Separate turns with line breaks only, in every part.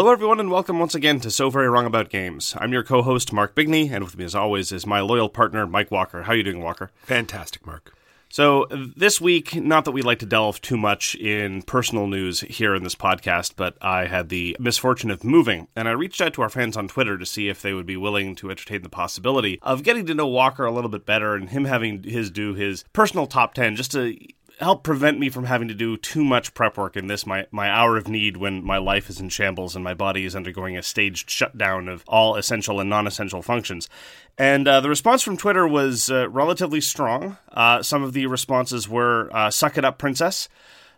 Hello, everyone, and welcome once again to So Very Wrong About Games. I'm your co-host Mark Bigney, and with me, as always, is my loyal partner Mike Walker. How are you doing, Walker?
Fantastic, Mark.
So this week, not that we like to delve too much in personal news here in this podcast, but I had the misfortune of moving, and I reached out to our fans on Twitter to see if they would be willing to entertain the possibility of getting to know Walker a little bit better and him having his do his personal top ten, just to help prevent me from having to do too much prep work in this my, my hour of need when my life is in shambles and my body is undergoing a staged shutdown of all essential and non-essential functions. And uh, the response from twitter was uh, relatively strong. Uh, some of the responses were uh, suck it up princess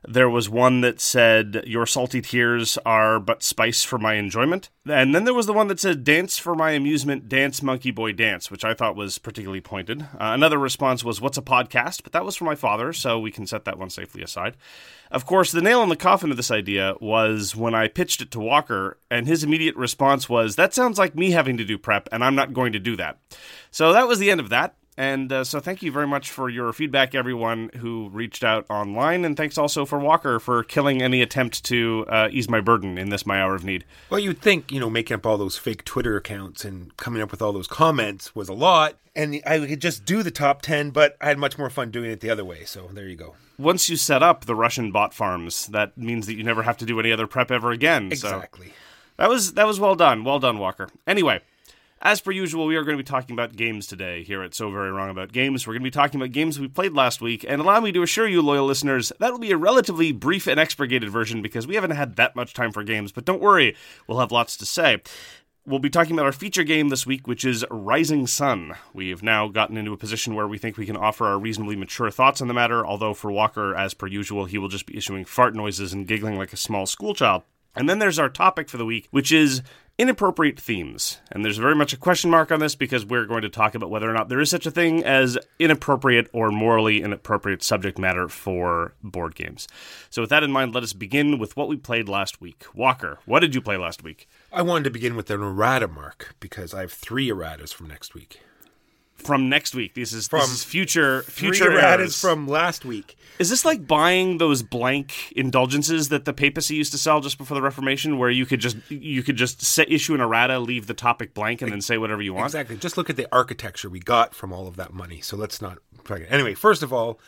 there was one that said, Your salty tears are but spice for my enjoyment. And then there was the one that said, Dance for my amusement, dance, monkey boy, dance, which I thought was particularly pointed. Uh, another response was, What's a podcast? But that was for my father, so we can set that one safely aside. Of course, the nail in the coffin of this idea was when I pitched it to Walker, and his immediate response was, That sounds like me having to do prep, and I'm not going to do that. So that was the end of that. And uh, so, thank you very much for your feedback, everyone who reached out online. And thanks also for Walker for killing any attempt to uh, ease my burden in this, my hour of need.
Well, you'd think, you know, making up all those fake Twitter accounts and coming up with all those comments was a lot. And I could just do the top 10, but I had much more fun doing it the other way. So, there you go.
Once you set up the Russian bot farms, that means that you never have to do any other prep ever again.
Exactly.
So that was that was well done. Well done, Walker. Anyway. As per usual, we are going to be talking about games today here at So Very Wrong About Games. We're going to be talking about games we played last week, and allow me to assure you, loyal listeners, that will be a relatively brief and expurgated version because we haven't had that much time for games, but don't worry, we'll have lots to say. We'll be talking about our feature game this week, which is Rising Sun. We have now gotten into a position where we think we can offer our reasonably mature thoughts on the matter, although for Walker, as per usual, he will just be issuing fart noises and giggling like a small schoolchild. And then there's our topic for the week, which is inappropriate themes. And there's very much a question mark on this because we're going to talk about whether or not there is such a thing as inappropriate or morally inappropriate subject matter for board games. So, with that in mind, let us begin with what we played last week. Walker, what did you play last week?
I wanted to begin with an errata mark because I have three erratas from next week.
From next week, this is from this is future future erratas
erratas from last week.
Is this like buying those blank indulgences that the papacy used to sell just before the Reformation, where you could just you could just set, issue an errata, leave the topic blank, and then say whatever you want?
Exactly. Just look at the architecture we got from all of that money. So let's not. Anyway, first of all,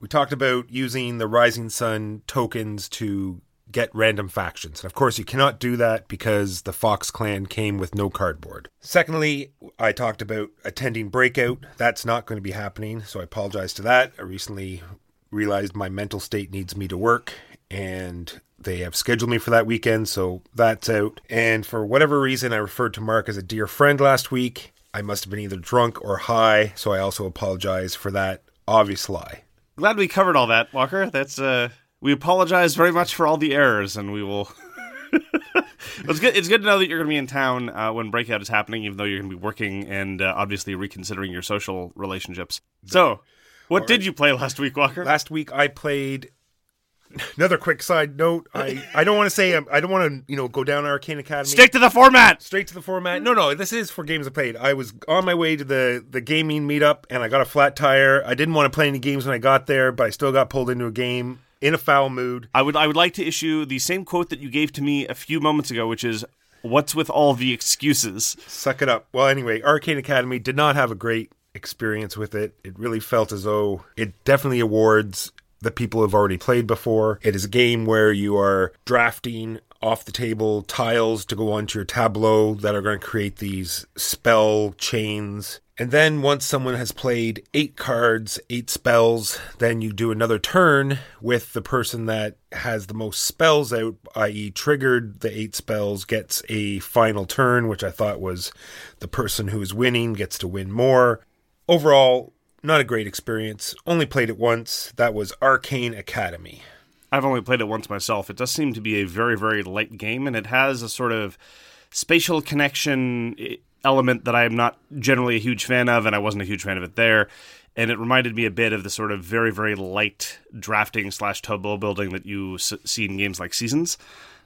we talked about using the Rising Sun tokens to get random factions. And of course, you cannot do that because the Fox clan came with no cardboard. Secondly, I talked about attending Breakout. That's not going to be happening, so I apologize to that. I recently realized my mental state needs me to work and they have scheduled me for that weekend, so that's out. And for whatever reason, I referred to Mark as a dear friend last week. I must have been either drunk or high, so I also apologize for that obvious lie.
Glad we covered all that, Walker. That's uh we apologize very much for all the errors, and we will. it's good. It's good to know that you're going to be in town uh, when breakout is happening, even though you're going to be working and uh, obviously reconsidering your social relationships. So, what did you play last week, Walker?
Last week I played. Another quick side note: I, I don't want to say I don't want to you know go down Arcane Academy.
Stick to the format.
Straight to the format. No, no, this is for games I played. I was on my way to the the gaming meetup and I got a flat tire. I didn't want to play any games when I got there, but I still got pulled into a game in a foul mood.
I would I would like to issue the same quote that you gave to me a few moments ago, which is what's with all the excuses?
Suck it up. Well, anyway, Arcane Academy did not have a great experience with it. It really felt as though it definitely awards the people who have already played before. It is a game where you are drafting off the table tiles to go onto your tableau that are going to create these spell chains. And then once someone has played eight cards, eight spells, then you do another turn with the person that has the most spells out, i.e., triggered the eight spells, gets a final turn, which I thought was the person who is winning gets to win more. Overall, not a great experience. Only played it once. That was Arcane Academy.
I've only played it once myself. It does seem to be a very, very light game, and it has a sort of spatial connection eh, element that I am not generally a huge fan of, and I wasn't a huge fan of it there. And it reminded me a bit of the sort of very, very light drafting slash tableau building that you see in games like Seasons.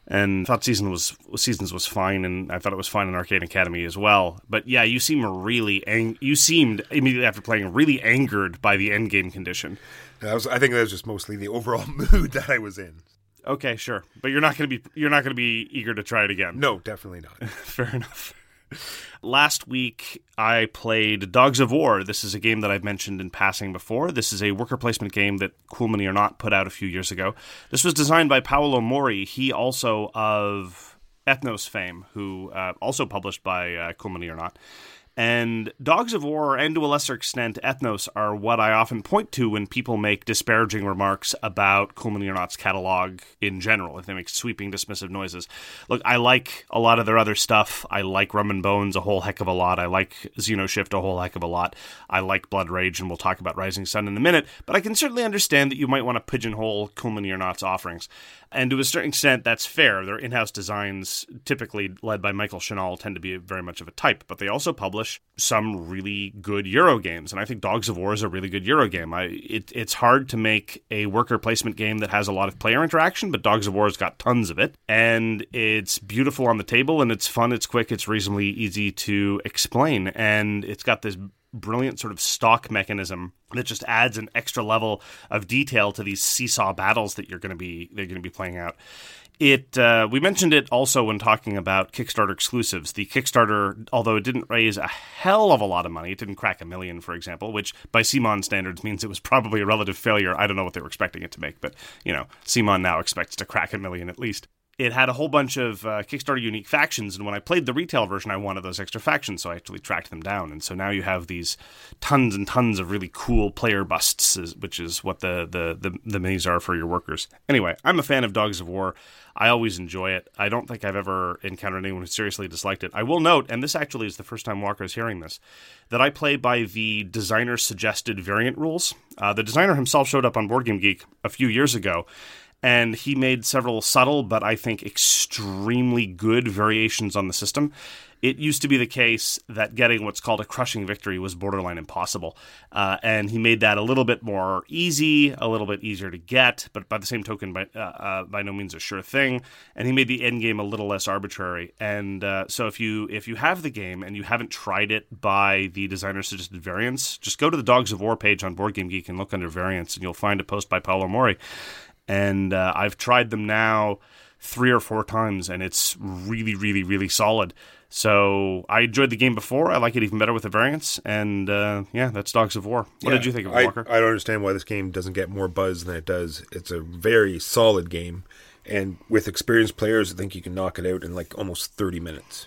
And I thought season was seasons was fine, and I thought it was fine in Arcane Academy as well. But yeah, you seem really ang- you seemed immediately after playing really angered by the end game condition.
That was, I think that was just mostly the overall mood that I was in.
Okay, sure, but you're not going to be you're not going to be eager to try it again.
No, definitely not.
Fair enough. Last week, I played Dogs of War. This is a game that I've mentioned in passing before. This is a worker placement game that Cool Mini or Not put out a few years ago. This was designed by Paolo Mori. He also of Ethnos fame, who uh, also published by uh, Cool Mini or Not. And Dogs of War, and to a lesser extent, Ethnos, are what I often point to when people make disparaging remarks about Mini catalog in general, if they make sweeping, dismissive noises. Look, I like a lot of their other stuff. I like Rum and Bones a whole heck of a lot. I like Xenoshyft a whole heck of a lot. I like Blood Rage, and we'll talk about Rising Sun in a minute, but I can certainly understand that you might want to pigeonhole Mini offerings. And to a certain extent, that's fair. Their in house designs, typically led by Michael Shinall, tend to be very much of a type, but they also publish some really good Euro games. And I think Dogs of War is a really good Euro game. I, it, it's hard to make a worker placement game that has a lot of player interaction, but Dogs of War has got tons of it. And it's beautiful on the table, and it's fun, it's quick, it's reasonably easy to explain. And it's got this brilliant sort of stock mechanism that just adds an extra level of detail to these seesaw battles that you're going to be they're going to be playing out. It uh, we mentioned it also when talking about Kickstarter exclusives. The Kickstarter, although it didn't raise a hell of a lot of money, it didn't crack a million, for example, which by CMON standards means it was probably a relative failure. I don't know what they were expecting it to make, but you know, CMON now expects to crack a million at least it had a whole bunch of uh, Kickstarter unique factions, and when I played the retail version, I wanted those extra factions, so I actually tracked them down. And so now you have these tons and tons of really cool player busts, which is what the the the, the minis are for your workers. Anyway, I'm a fan of Dogs of War. I always enjoy it. I don't think I've ever encountered anyone who seriously disliked it. I will note, and this actually is the first time Walker is hearing this, that I play by the designer suggested variant rules. Uh, the designer himself showed up on Board Game Geek a few years ago and he made several subtle but I think extremely good variations on the system. It used to be the case that getting what's called a crushing victory was borderline impossible, uh, and he made that a little bit more easy, a little bit easier to get, but by the same token, by uh, uh, by no means a sure thing. And he made the end game a little less arbitrary. And uh, so if you if you have the game and you haven't tried it by the designer suggested variants, just go to the Dogs of War page on Board Game Geek and look under variants, and you'll find a post by Paolo Mori and uh, I've tried them now three or four times, and it's really, really, really solid. So I enjoyed the game before. I like it even better with the variants, and uh, yeah, that's Dogs of War. What
Yeah,
did you think of it,
I,
Walker?
I don't understand why this game doesn't get more buzz than it does. It's a very solid game, and with experienced players, I think you can knock it out in like almost 30 minutes.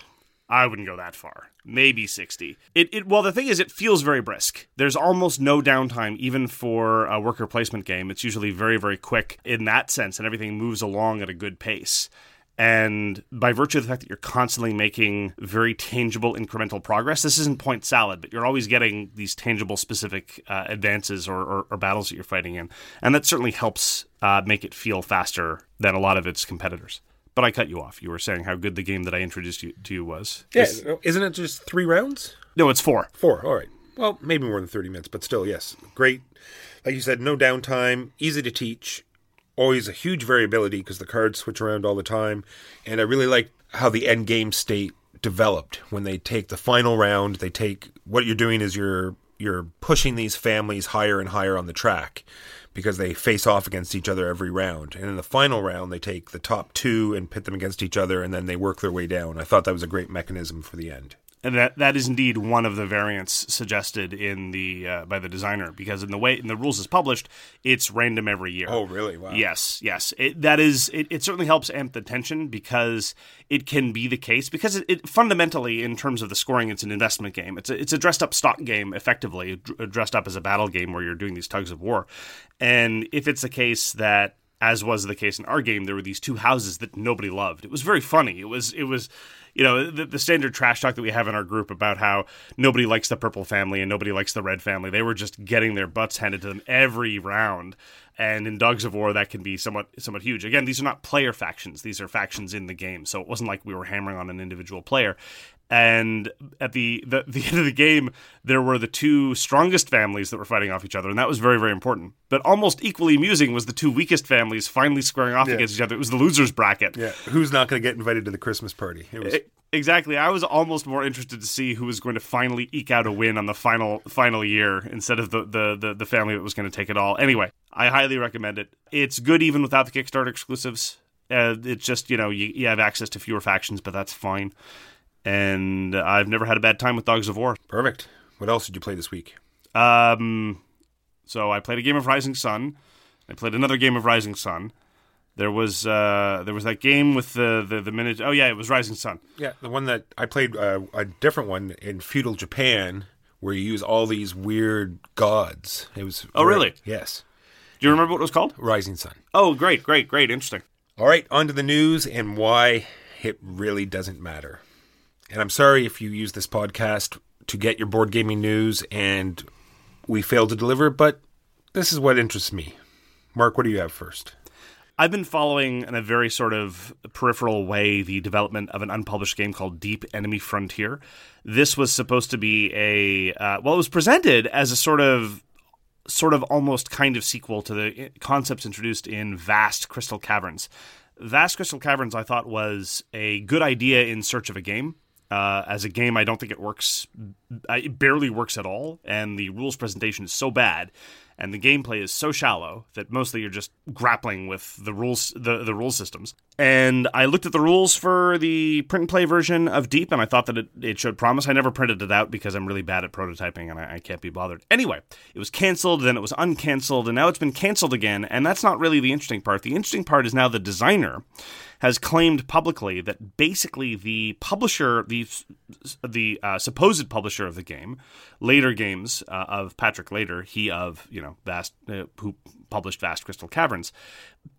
I wouldn't go that far. Maybe 60. It, it well the thing is it feels very brisk. There's almost no downtime even for a worker placement game. It's usually very very quick in that sense and everything moves along at a good pace. And by virtue of the fact that you're constantly making very tangible incremental progress, this isn't point salad, but you're always getting these tangible, specific uh, advances or, or, or, battles that you're fighting in. And that certainly helps uh, make it feel faster than a lot of its competitors. But I cut you off. You were saying how good the game that I introduced you to you was.
Yeah,
Is-
isn't it just three rounds?
no, it's four.
Four. All right. Well, maybe more than 30 minutes, but still, yes. Great. Like you said, no downtime, easy to teach, always a huge variability because the cards switch around all the time. And I really like how the end game state developed when they take the final round. They take what you're doing is you're you're pushing these families higher and higher on the track because they face off against each other every round. And in the final round, they take the top two and pit them against each other, and then they work their way down. I thought that was a great mechanism for the end.
And that that is indeed one of the variants suggested in the uh, by the designer because in the way in the rules is published, it's random every year.
Oh, really? Wow.
Yes, yes. It, that is. It, it certainly helps amp the tension because it can be the case because it, it fundamentally, in terms of the scoring, it's an investment game. It's a, it's a dressed up stock game, effectively dr- dressed up as a battle game where you're doing these tugs of war. And if it's the case that as was the case in our game, there were these two houses that nobody loved. It was very funny. It was it was you know the, the standard trash talk that we have in our group about how nobody likes the purple family and nobody likes the red family. They were just getting their butts handed to them every round. And in Dogs of War, that can be somewhat somewhat huge. Again, these are not player factions; these are factions in the game. So it wasn't like we were hammering on an individual player. And at the, the the end of the game, there were the two strongest families that were fighting off each other, and that was very very important. But almost equally amusing was the two weakest families finally squaring off
Yeah.
against each other. It was the losers bracket.
Yeah, who's not going to get invited to the Christmas party? It was
E- Exactly. I was almost more interested to see who was going to finally eke out a win on the final final year instead of the the the, the family that was going to take it all. Anyway, I highly recommend it. It's good even without the Kickstarter exclusives. Uh, it's just you know you, you have access to fewer factions, but that's fine. And I've never had a bad time with Dogs of War.
perfect. What else did you play this week?
Um, so I played a game of Rising Sun. I played another game of Rising Sun. There was uh, there was that game with the the, the minute. Oh yeah, it was Rising Sun.
Yeah, the one that I played, uh, a different one in feudal Japan, where you use all these weird gods. It was.
Oh, really?
Yes.
Do you remember what it was called?
Rising Sun.
Oh, great, great, great, interesting.
All right, on to the news and why it really doesn't matter. And I'm sorry if you use this podcast to get your board gaming news and we failed to deliver, but this is what interests me. Mark, what do you have first?
I've been following in a very sort of peripheral way the development of an unpublished game called Deep Enemy Frontier. This was supposed to be a uh, well, it was presented as a sort of sort of almost kind of sequel to the concepts introduced in Vast Crystal Caverns. Vast Crystal Caverns, I thought, was a good idea in search of a game. Uh, as a game, I don't think it works. It barely works at all, and the rules presentation is so bad, and the gameplay is so shallow that mostly you're just grappling with the rules, the the rule systems. And I looked at the rules for the print and play version of Deep, and I thought that it, it showed promise. I never printed it out because I'm really bad at prototyping, and I, I can't be bothered. Anyway, it was canceled, then it was uncanceled, and now it's been canceled again. And that's not really the interesting part. The interesting part is now the designer has claimed publicly that basically the publisher, the the uh, supposed publisher of the game, Leder Games uh, of Patrick Leder, he of you know Vast, uh, who published Vast Crystal Caverns,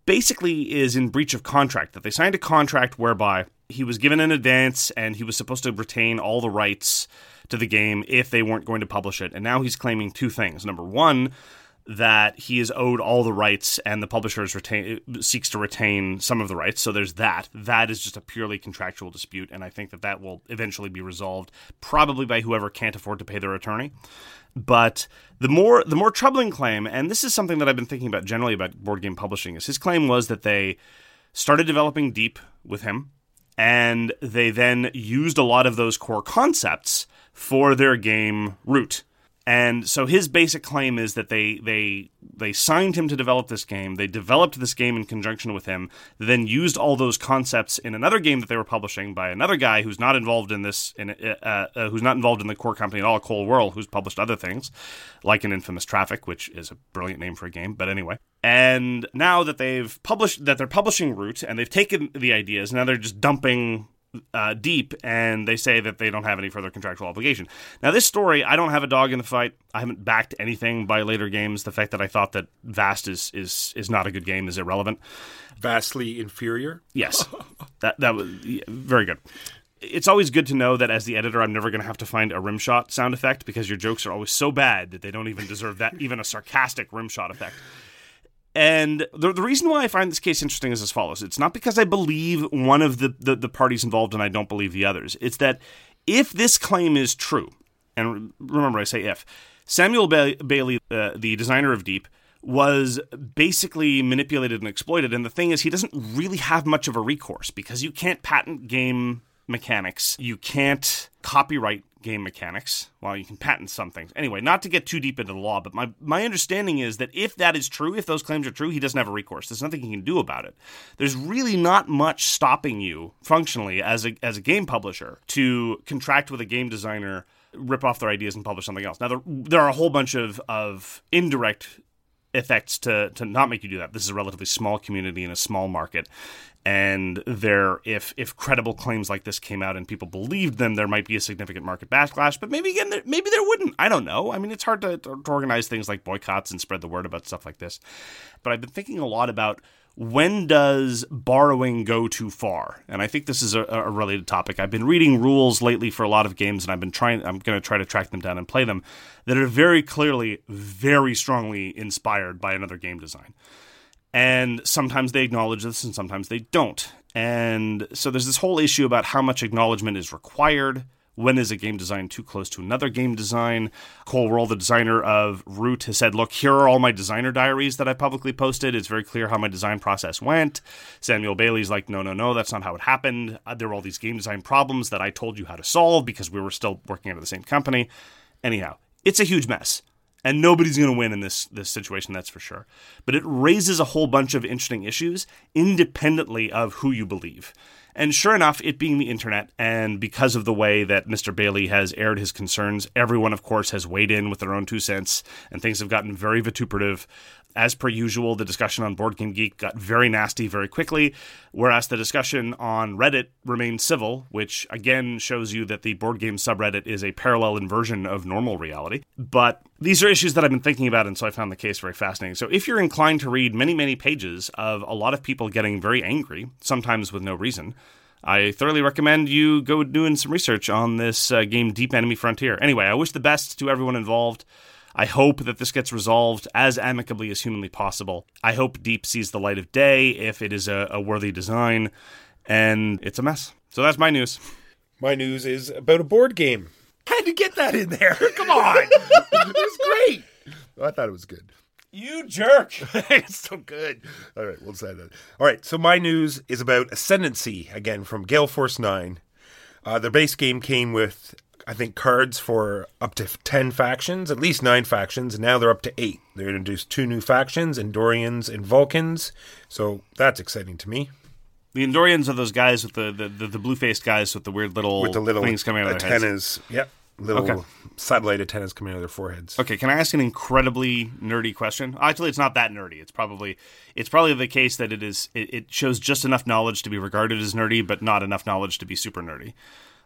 basically is in breach of contract. That they signed a contract whereby he was given an advance and he was supposed to retain all the rights to the game if they weren't going to publish it. And now he's claiming two things. Number one that he is owed all the rights and the publisher is retain, seeks to retain some of the rights. So there's that. That is just a purely contractual dispute, and I think that that will eventually be resolved, probably by whoever can't afford to pay their attorney. But the more the more troubling claim, and this is something that I've been thinking about generally about board game publishing, is his claim was that they started developing Deep with him, and they then used a lot of those core concepts for their game Root. And so his basic claim is that they they they signed him to develop this game. They developed this game in conjunction with him. Then used all those concepts in another game that they were publishing by another guy who's not involved in this, in, uh, uh, who's not involved in the core company at all, Cole Wehrle, who's published other things, like an infamous Traffic, which is a brilliant name for a game. But anyway, and now that they've published that they're publishing Root and they've taken the ideas, now they're just dumping uh, deep, and they say that they don't have any further contractual obligation. Now, this story, I don't have a dog in the fight. I haven't backed anything by Leder Games. The fact that I thought that Vast is is is not a good game is irrelevant.
Vastly inferior.
Yes, that that was yeah, very good. It's always good to know that as the editor, I'm never going to have to find a rimshot sound effect because your jokes are always so bad that they don't even deserve that, even a sarcastic rimshot effect. And the, the reason why I find this case interesting is as follows. It's not because I believe one of the, the, the parties involved and I don't believe the others. It's that if this claim is true, and remember I say if, Samuel ba- Bailey, uh, the designer of Deep, was basically manipulated and exploited. And the thing is, he doesn't really have much of a recourse because you can't patent game mechanics. You can't copyright game mechanics. Well, you can patent some things. Anyway, not to get too deep into the law, but my, my understanding is that if that is true, if those claims are true, he doesn't have a recourse. There's nothing he can do about it. There's really not much stopping you functionally as a, as a game publisher to contract with a game designer, rip off their ideas, and publish something else. Now, there, there are a whole bunch of, of indirect effects to to not make you do that. This is a relatively small community in a small market, and there, if if credible claims like this came out and people believed them, there might be a significant market backlash. But maybe again, there, maybe there wouldn't. I don't know. I mean, it's hard to, to organize things like boycotts and spread the word about stuff like this. But I've been thinking a lot about when does borrowing go too far? And I think this is a, a related topic. I've been reading rules lately for a lot of games, and I've been trying. I'm going to try to track them down and play them that are very clearly, very strongly inspired by another game design. And sometimes they acknowledge this, and sometimes they don't. And so there's this whole issue about how much acknowledgement is required, When is a game design too close to another game design? Cole Wehrle, the designer of Root, has said, Look, here are all my designer diaries that I publicly posted. It's very clear how my design process went. Samuel Bailey's like, No, no, no, that's not how it happened. Uh, there were all these game design problems that I told you how to solve because we were still working out of the same company. Anyhow, it's a huge mess and nobody's going to win in this this situation that's for sure but it raises a whole bunch of interesting issues independently of who you believe and sure enough it being the internet and because of the way that Mr. Bailey has aired his concerns everyone of course has weighed in with their own two cents and things have gotten very vituperative as per usual, the discussion on Board Game Geek got very nasty very quickly, whereas the discussion on Reddit remained civil, which again shows you that the board game subreddit is a parallel inversion of normal reality. But these are issues that I've been thinking about, and so I found the case very fascinating. So if you're inclined to read many, many pages of a lot of people getting very angry, sometimes with no reason, I thoroughly recommend you go doing some research on this uh, game Deep Enemy Frontier. Anyway, I wish the best to everyone involved. I hope that this gets resolved as amicably as humanly possible. I hope Deep sees the light of day if it is a, a worthy design, and it's a mess. So that's my news.
My news is about a board game. Had to get that in there. Come on. it was great. I thought it was good.
You jerk.
it's so good. All right, we'll say that. All right, so my news is about Ascendancy, again from Gale Force 9. Uh, the base game came with I think, cards for up to 10 factions, at least nine factions. And now they're up to eight. They introduced two new factions, Andorians and Vulcans. So that's exciting to me.
The Andorians are those guys with the, the, the, the blue faced guys with the weird little,
with the little
things coming out of their
antennas.
heads.
Yep. Little
Okay.
satellite antennas coming out of their foreheads.
Okay, can I ask an incredibly nerdy question? Actually, it's not that nerdy. It's probably it's probably the case that it is it, it shows just enough knowledge to be regarded as nerdy, but not enough knowledge to be super nerdy.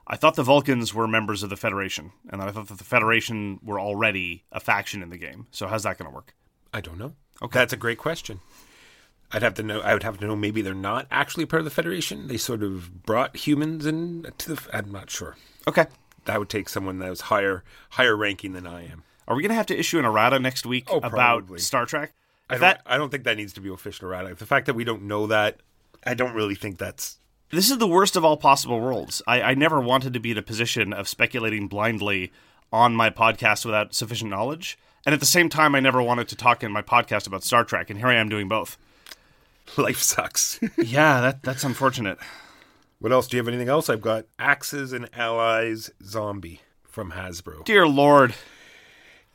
I thought the Vulcans were members of the Federation, and I thought that the Federation were already a faction in the game. So how's that going to work?
I don't know.
Okay.
That's a great question. I'd have to know. I would have to know. Maybe they're not actually part of the Federation. They sort of brought humans in to the. I'm not sure.
Okay.
That would take someone that was higher higher ranking than I am.
Are we going to have to issue an errata next week
Oh,
about. Star Trek?
I don't,
that
I don't think that needs to be official errata. The fact that we don't know that, I don't really think that's.
This is the worst of all possible worlds. I, I never wanted to be in a position of speculating blindly on my podcast without sufficient knowledge. And at the same time, I never wanted to talk in my podcast about Star Trek, and here I am doing both.
Life sucks.
yeah, that that's unfortunate.
what else? Do you have anything else? I've got Axis and Allies Zombie from Hasbro.
Dear Lord,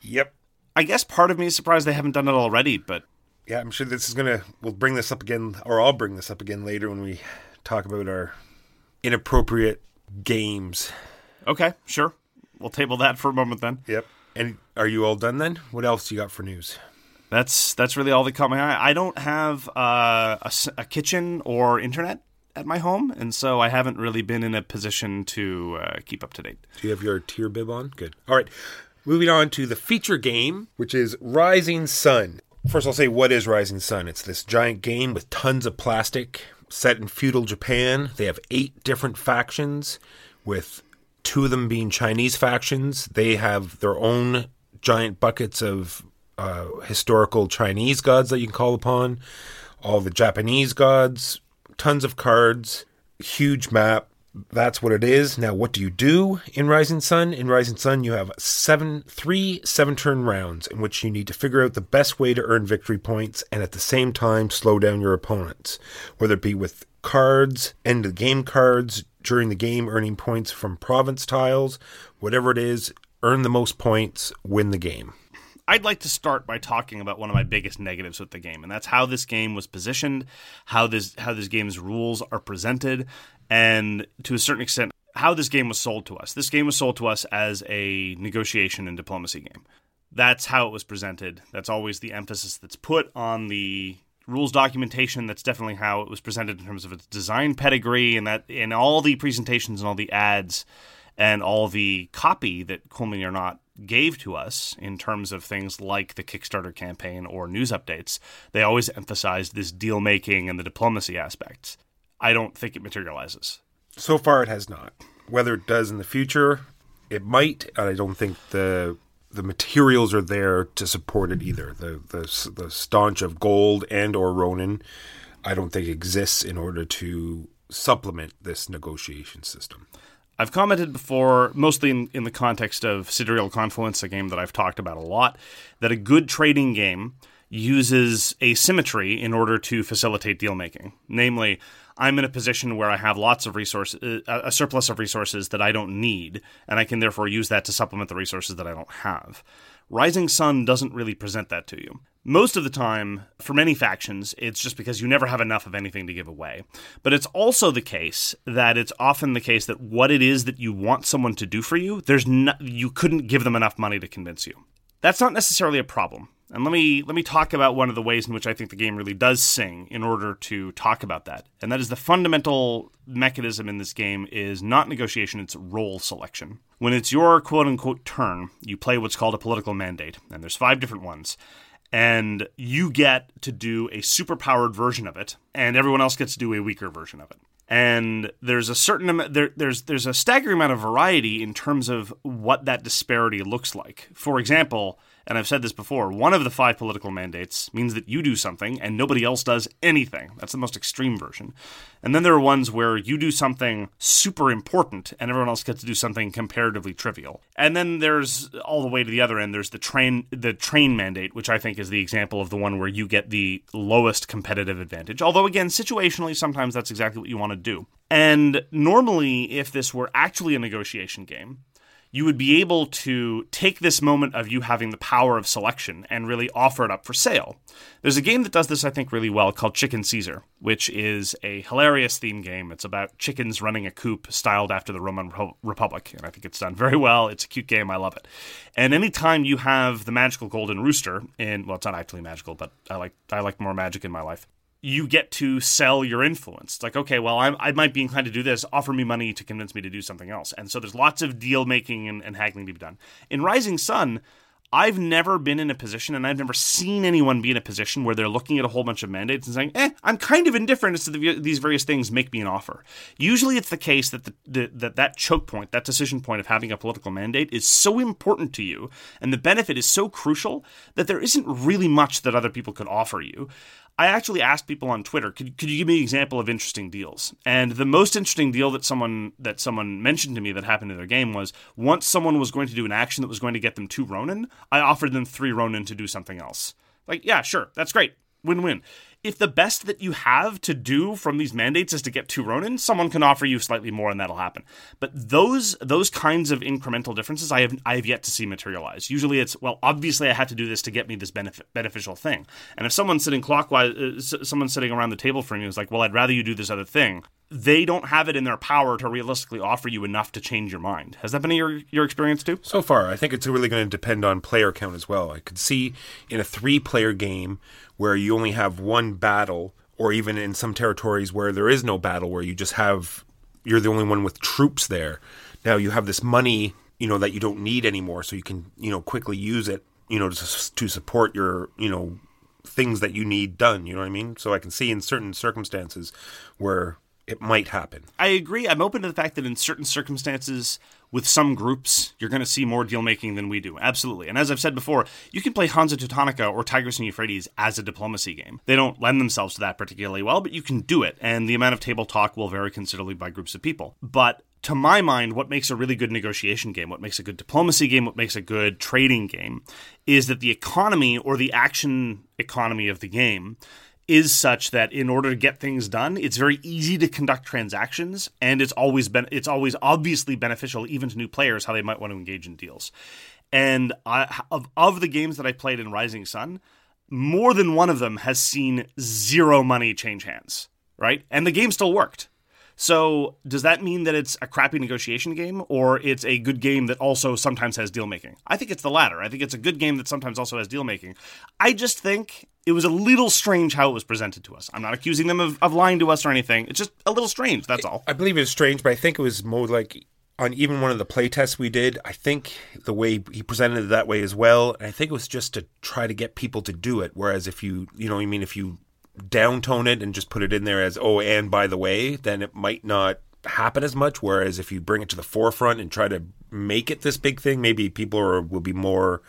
Yep.
I guess part of me is surprised they haven't done it already, but
Yeah, I'm sure this is gonna. We'll bring this up again, or I'll bring this up again later when we talk about our inappropriate games.
okay, sure. We'll table that for a moment then.
Yep. And are you all done then? What else you got for news?
That's that's really all that caught my eye. I don't have uh, a, a kitchen or internet at my home, and so I haven't really been in a position to uh, keep up to date.
Do you have your tier bib on? Good. All right. Moving on to the feature game, which is Rising Sun. First, I'll say what is Rising Sun. It's this giant game with tons of plastic, set in feudal Japan. They have eight different factions, with two of them being Chinese factions. They have their own giant buckets of uh, historical Chinese gods that you can call upon, all the Japanese gods, tons of cards, huge map. That's what it is. Now, what do you do in Rising Sun? In Rising Sun, you have seven, three seven turn rounds in which you need to figure out the best way to earn victory points and at the same time slow down your opponents, whether it be with cards, end of game cards, during the game, earning points from province tiles, whatever it is, earn the most points, win the game.
I'd like to start by talking about one of my biggest negatives with the game, and that's how this game was positioned, how this how this game's rules are presented, and to a certain extent, how this game was sold to us. This game was sold to us as a negotiation and diplomacy game. That's how it was presented. That's always the emphasis that's put on the rules documentation. That's definitely how it was presented in terms of its design pedigree, and that in all the presentations and all the ads and all the copy that Cool Mini or Not gave to us in terms of things like the Kickstarter campaign or news updates, they always emphasized this deal making and the diplomacy aspects. I don't think it materializes.
So far, it has not. Whether it does in the future, it might. I don't think the the materials are there to support it either. The the the staunch of gold and or Ronin, I don't think exists in order to supplement this negotiation system.
I've commented before, mostly in, in the context of Sidereal Confluence, a game that I've talked about a lot, that a good trading game uses asymmetry in order to facilitate deal making. Namely, I'm in a position where I have lots of resources, uh, a surplus of resources that I don't need, and I can therefore use that to supplement the resources that I don't have. Rising Sun doesn't really present that to you. Most of the time, for many factions, it's just because you never have enough of anything to give away. But it's also the case that it's often the case that what it is that you want someone to do for you, there's no, you couldn't give them enough money to convince you. That's not necessarily a problem. And let me let me talk about one of the ways in which I think the game really does sing in order to talk about that. And that is the fundamental mechanism in this game is not negotiation, it's role selection. When it's your quote unquote turn, you play what's called a political mandate, and there's five different ones. And you get to do a superpowered version of it, and everyone else gets to do a weaker version of it and there's a certain amount there, there's there's a staggering amount of variety in terms of what that disparity looks like. For example, and I've said this before, one of the five political mandates means that you do something and nobody else does anything. That's the most extreme version. And then there are ones where you do something super important and everyone else gets to do something comparatively trivial. And then there's all the way to the other end, there's the train the train mandate, which I think is the example of the one where you get the lowest competitive advantage. Although again, situationally sometimes that's exactly what you want to do. And normally if this were actually a negotiation game, you would be able to take this moment of you having the power of selection and really offer it up for sale. There's a game that does this, I think, really well called Chicken Caesar, which is a hilarious theme game. It's about chickens running a coop styled after the Roman Republic, and I think it's done very well. It's a cute game. I love it. And anytime you have the magical golden rooster in, well, it's not actually magical, but I like I like more magic in my life you get to sell your influence. It's like, okay, well, I'm, i might be inclined to do this. Offer me money to convince me to do something else. And so there's lots of deal making and, and, haggling to be done. In Rising Sun, I've never been in a position, and I've never seen anyone be in a position where they're looking at a whole bunch of mandates and saying, "Eh, I'm kind of indifferent as to the, these various things. Make me an offer." Usually, it's the case that the, the, that that choke point, that decision point of having a political mandate, is so important to you, and the benefit is so crucial that there isn't really much that other people could offer you. I actually asked people on Twitter, could, could you give me an example of interesting deals? And the most interesting deal that someone that someone mentioned to me that happened in their game was once someone was going to do an action that was going to get them two Ronin, I offered them three Ronin to do something else. Like, yeah, sure, that's great. Win win if the best that you have to do from these mandates is to get two Ronin, someone can offer you slightly more and that'll happen. But those those kinds of incremental differences I have I have yet to see materialize. Usually it's well, obviously I had to do this to get me this benefit, beneficial thing. And if someone's sitting clockwise, uh, someone's sitting around the table for me is like, well, I'd rather you do this other thing. They don't have it in their power to realistically offer you enough to change your mind. Has that been your your experience too?
So far, I think it's really going to depend on player count as well. I could see in a three player game where you only have one battle, or even in some territories where there is no battle, where you just have you're the only one with troops there. Now you have this money, you know, that you don't need anymore, so you can you know quickly use it, you know, to, to support your you know things that you need done. You know what I mean? So I can see in certain circumstances where it might happen.
I agree. I'm open to the fact that in certain circumstances, with some groups, you're going to see more deal making than we do. Absolutely. And as I've said before, you can play Hansa Teutonica or Tigris and Euphrates as a diplomacy game. They don't lend themselves to that particularly well, but you can do it. And the amount of table talk will vary considerably by groups of people. But to my mind, what makes a really good negotiation game, what makes a good diplomacy game, what makes a good trading game, is that the economy or the action economy of the game is such that in order to get things done, it's very easy to conduct transactions, and it's always been it's always obviously beneficial even to new players how they might want to engage in deals. And I, of of the games that I played in Rising Sun, more than one of them has seen zero money change hands, right? And the game still worked. So, does that mean that it's a crappy negotiation game or it's a good game that also sometimes has deal making? I think it's the latter. I think it's a good game that sometimes also has deal making. I just think it was a little strange how it was presented to us. I'm not accusing them of, of lying to us or anything. It's just a little strange, that's all.
I believe it was strange, but I think it was more like on even one of the playtests we did, I think the way he presented it that way as well, and I think it was just to try to get people to do it. Whereas if you, you know, I mean, if you downtone it and just put it in there as oh and by the way then it might not happen as much whereas if you bring it to the forefront and try to make it this big thing maybe people are, will be more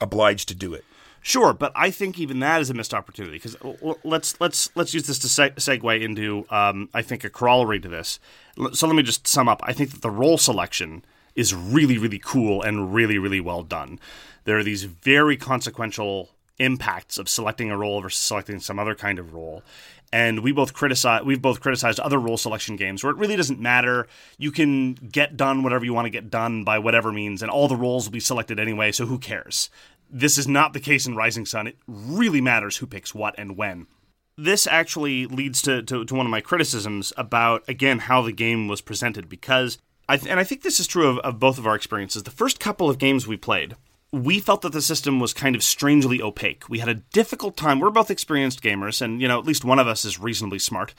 obliged to do it
Sure, but I think even that is a missed opportunity because let's let's let's use this to seg- segue into um, I think a corollary to this. So let me just sum up. I think that the role selection is really really cool and really really well done. There are these very consequential impacts of selecting a role versus selecting some other kind of role. And we both criticize we've both criticized other role selection games where it really doesn't matter. You can get done whatever you want to get done by whatever means, and all the roles will be selected anyway, so who cares? This is not the case in Rising Sun. It really matters who picks what and when. This actually leads to, to, to one of my criticisms about, again, how the game was presented, because, I th- and I think this is true of, of both of our experiences. The first couple of games we played, we felt that the system was kind of strangely opaque. We had a difficult time. We're both experienced gamers, and you know, at least one of us is reasonably smart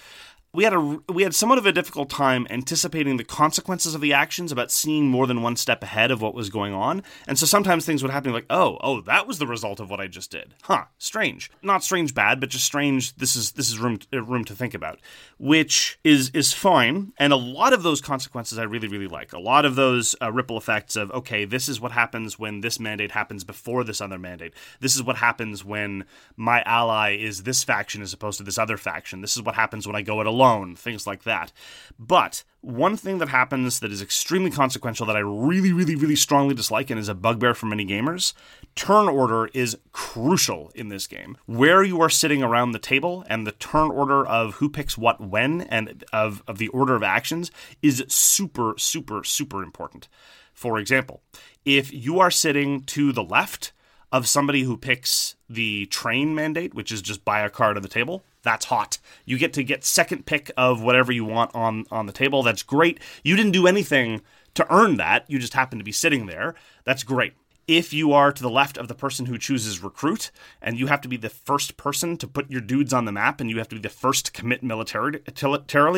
we had a we had somewhat of a difficult time anticipating the consequences of the actions about seeing more than one step ahead of what was going on. And so sometimes things would happen like oh oh that was the result of what i just did. Huh strange. Not strange bad but just strange. This is this is room uh, room to think about. Which is is fine. And a lot of those consequences i really really like. A lot of those uh, ripple effects of okay this is what happens when this mandate happens before this other mandate. This is what happens when my ally is this faction as opposed to this other faction. This is what happens when i go alone alone, things like that. But one thing that happens that is extremely consequential that I really, really, really strongly dislike and is a bugbear for many gamers turn order is crucial in this game. Where you are sitting around the table and the turn order of who picks what when and of, of the order of actions is super, super, super important. For example, if you are sitting to the left, of somebody who picks the train mandate, which is just buy a card on the table. That's hot. You get to get second pick of whatever you want on on the table. That's great. You didn't do anything to earn that. You just happen to be sitting there. That's great. If you are to the left of the person who chooses recruit, and you have to be the first person to put your dudes on the map, and you have to be the first to commit militarily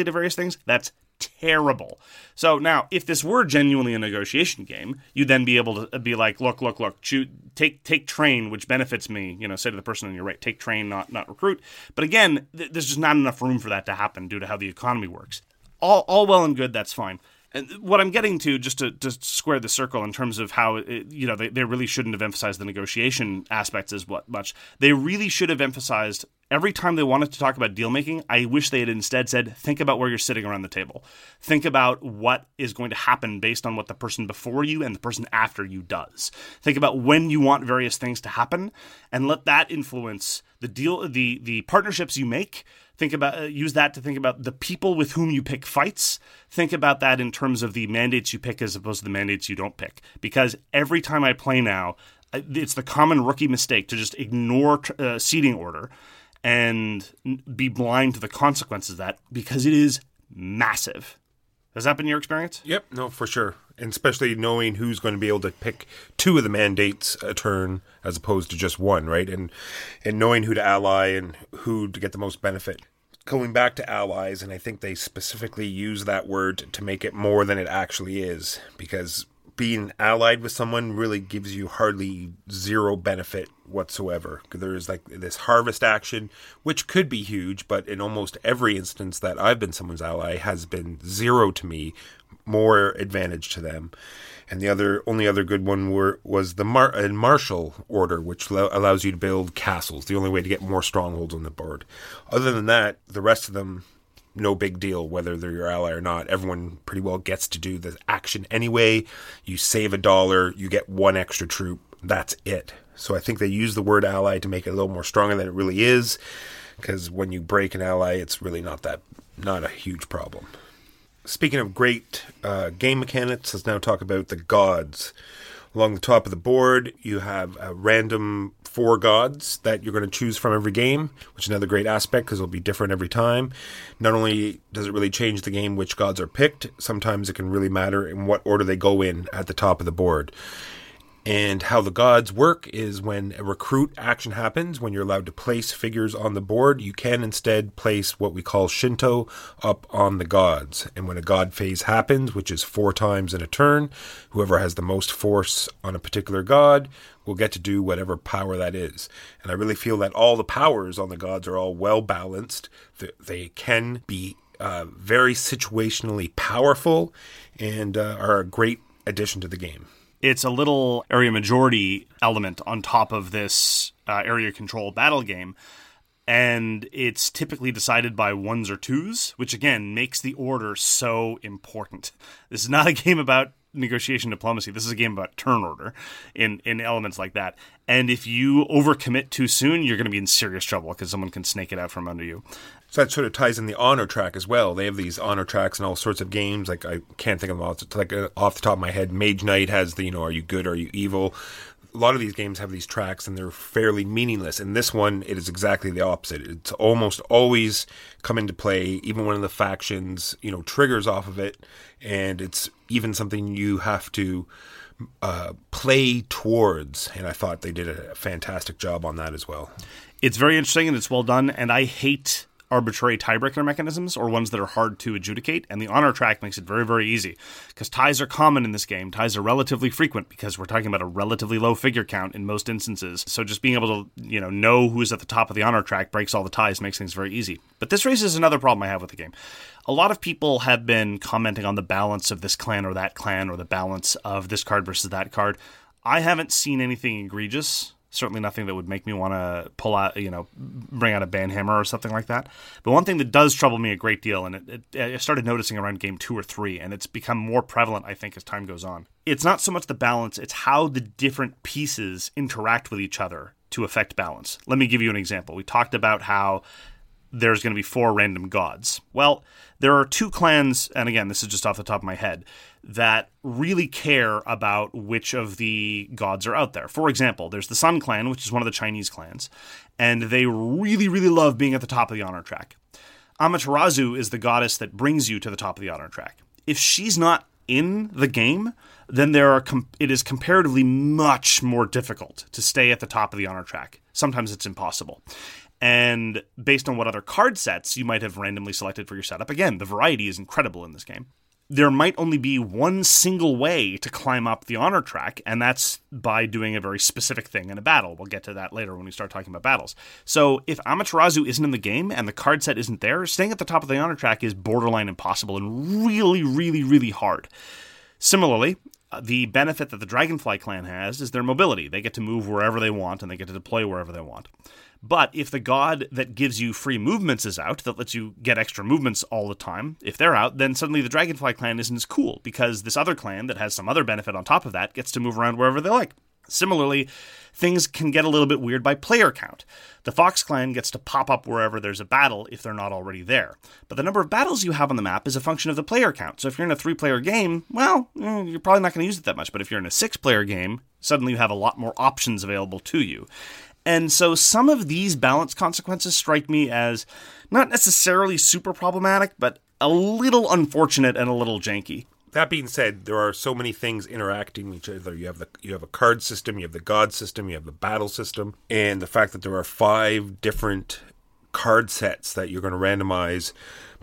to various things, that's terrible. So now, if this were genuinely a negotiation game, you'd then be able to uh, be like, look, look, look, shoot, take take train, which benefits me. You know, say to the person on your right, take train, not not recruit. But again, th- there's just not enough room for that to happen due to how the economy works. All all well and good, that's fine. And what I'm getting to, just to, to square the circle in terms of how, it, you know, they, they really shouldn't have emphasized the negotiation aspects as what much. They really should have emphasized every time they wanted to talk about deal making, I wish they had instead said, think about where you're sitting around the table. Think about what is going to happen based on what the person before you and the person after you does. Think about when you want various things to happen and let that influence the deal the the partnerships you make. Think about uh, use that to think about the people with whom you pick fights. Think about that in terms of the mandates you pick as opposed to the mandates you don't pick. Because every time I play now, it's the common rookie mistake to just ignore uh, seating order and be blind to the consequences of that because it is massive. Has that been your experience?
Yep, no, for sure. And especially knowing who's going to be able to pick two of the mandates a turn as opposed to just one, right? And and knowing who to ally and who to get the most benefit. Going back to allies, and I think they specifically use that word to make it more than it actually is, because being allied with someone really gives you hardly zero benefit whatsoever. There's like this harvest action, which could be huge, but in almost every instance that I've been someone's ally has been zero to me, more advantage to them. And the other only other good one were, was the Mar- uh, Marshal order, which lo- allows you to build castles. The only way to get more strongholds on the board. Other than that, the rest of them no big deal whether they're your ally or not. Everyone pretty well gets to do the action anyway. You save a dollar, you get one extra troop. That's it. So I think they use the word ally to make it a little more stronger than it really is, because when you break an ally, it's really not that not a huge problem. Speaking of great uh, game mechanics, let's now talk about the gods. Along the top of the board, you have a random four gods that you're going to choose from every game, which is another great aspect because it'll be different every time. Not only does it really change the game which gods are picked, sometimes it can really matter in what order they go in at the top of the board. And how the gods work is when a recruit action happens, when you're allowed to place figures on the board, you can instead place what we call Shinto up on the gods. And when a god phase happens, which is four times in a turn, whoever has the most force on a particular god will get to do whatever power that is. And I really feel that all the powers on the gods are all well balanced. They can be uh, very situationally powerful and uh, are a great addition to the game.
It's a little area majority element on top of this uh, area control battle game. And it's typically decided by ones or twos, which again makes the order so important. This is not a game about negotiation diplomacy. This is a game about turn order in in elements like that. And if you overcommit too soon, you're going to be in serious trouble because someone can snake it out from under you.
So that sort of ties in the honor track as well. They have these honor tracks and all sorts of games. Like I can't think of them all. It's like uh, off the top of my head, Mage Knight has the you know, are you good, are you evil? A lot of these games have these tracks and they're fairly meaningless. In this one, it is exactly the opposite. It's almost always come into play. Even one of the factions, you know, triggers off of it, and it's even something you have to uh, play towards. And I thought they did a fantastic job on that as well.
It's very interesting and it's well done. And I hate arbitrary tiebreaker mechanisms or ones that are hard to adjudicate, and the honor track makes it very, very easy. Because ties are common in this game, ties are relatively frequent because we're talking about a relatively low figure count in most instances. So just being able to, you know, know who's at the top of the honor track breaks all the ties, makes things very easy. But this raises another problem I have with the game. A lot of people have been commenting on the balance of this clan or that clan or the balance of this card versus that card. I haven't seen anything egregious certainly nothing that would make me want to pull out, you know, bring out a banhammer or something like that. But one thing that does trouble me a great deal, and it, it, I started noticing around game two or three, and it's become more prevalent, I think, as time goes on. It's not so much the balance, it's how the different pieces interact with each other to affect balance. Let me give you an example. We talked about how there's going to be four random gods. Well, there are two clans, and again, this is just off the top of my head, that really care about which of the gods are out there. For example, there's the Sun Clan, which is one of the Chinese clans, and they really, really love being at the top of the honor track. Amaterasu is the goddess that brings you to the top of the honor track. If she's not in the game, then there are com- it is comparatively much more difficult to stay at the top of the honor track. Sometimes it's impossible. And based on what other card sets you might have randomly selected for your setup, again, the variety is incredible in this game there might only be one single way to climb up the honor track, and that's by doing a very specific thing in a battle. We'll get to that later when we start talking about battles. So, if Amaterasu isn't in the game and the card set isn't there, staying at the top of the honor track is borderline impossible and really, really, really hard. Similarly, uh, the benefit that the Dragonfly clan has is their mobility. They get to move wherever they want and they get to deploy wherever they want. But if the god that gives you free movements is out, that lets you get extra movements all the time, if they're out, then suddenly the Dragonfly clan isn't as cool because this other clan that has some other benefit on top of that gets to move around wherever they like. Similarly, things can get a little bit weird by player count. The Fox clan gets to pop up wherever there's a battle if they're not already there. But the number of battles you have on the map is a function of the player count. So if you're in a three player game, well, eh, you're probably not going to use it that much. But if you're in a six player game, suddenly you have a lot more options available to you. And so some of these balance consequences strike me as not necessarily super problematic, but a little unfortunate and a little janky.
That being said, there are so many things interacting with each other. You have the you have a card system, you have the god system, you have the battle system, and the fact that there are five different card sets that you're going to randomize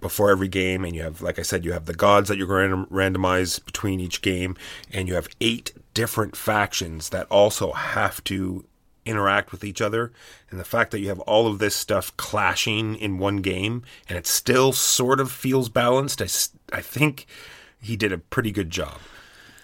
before every game and you have like I said you have the gods that you're going to randomize between each game and you have eight different factions that also have to interact with each other and the fact that you have all of this stuff clashing in one game and it still sort of feels balanced I, I think he did a pretty good job.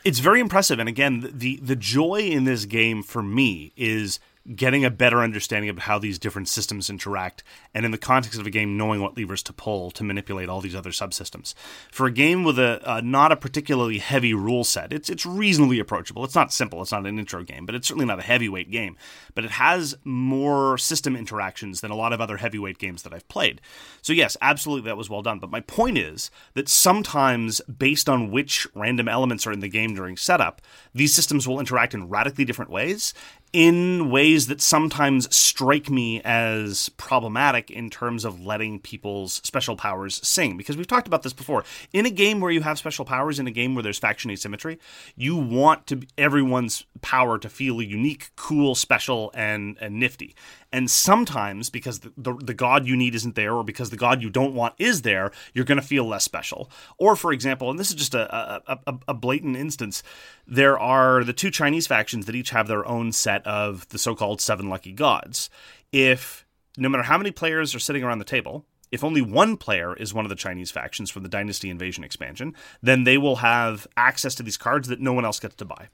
It's very impressive and again the the joy in this game for me is getting a better understanding of how these different systems interact, and in the context of a game, knowing what levers to pull to manipulate all these other subsystems. For a game with a, a not a particularly heavy rule set, it's it's reasonably approachable. It's not simple. It's not an intro game, but it's certainly not a heavyweight game. But it has more system interactions than a lot of other heavyweight games that I've played. So yes, absolutely, that was well done. But my point is that sometimes, based on which random elements are in the game during setup, these systems will interact in radically different ways, in ways that sometimes strike me as problematic in terms of letting people's special powers sing. Because we've talked about this before. In a game where you have special powers, in a game where there's faction asymmetry, you want to everyone's power to feel unique, cool, special, and, and nifty. And sometimes, because the, the, the, god you need isn't there, or because the god you don't want is there, you're going to feel less special. Or, for example, and this is just a, a, a, a blatant instance, there are the two Chinese factions that each have their own set of the so called seven lucky gods. If no matter how many players are sitting around the table, if only one player is one of the Chinese factions from the Dynasty Invasion expansion, then they will have access to these cards that no one else gets to buy.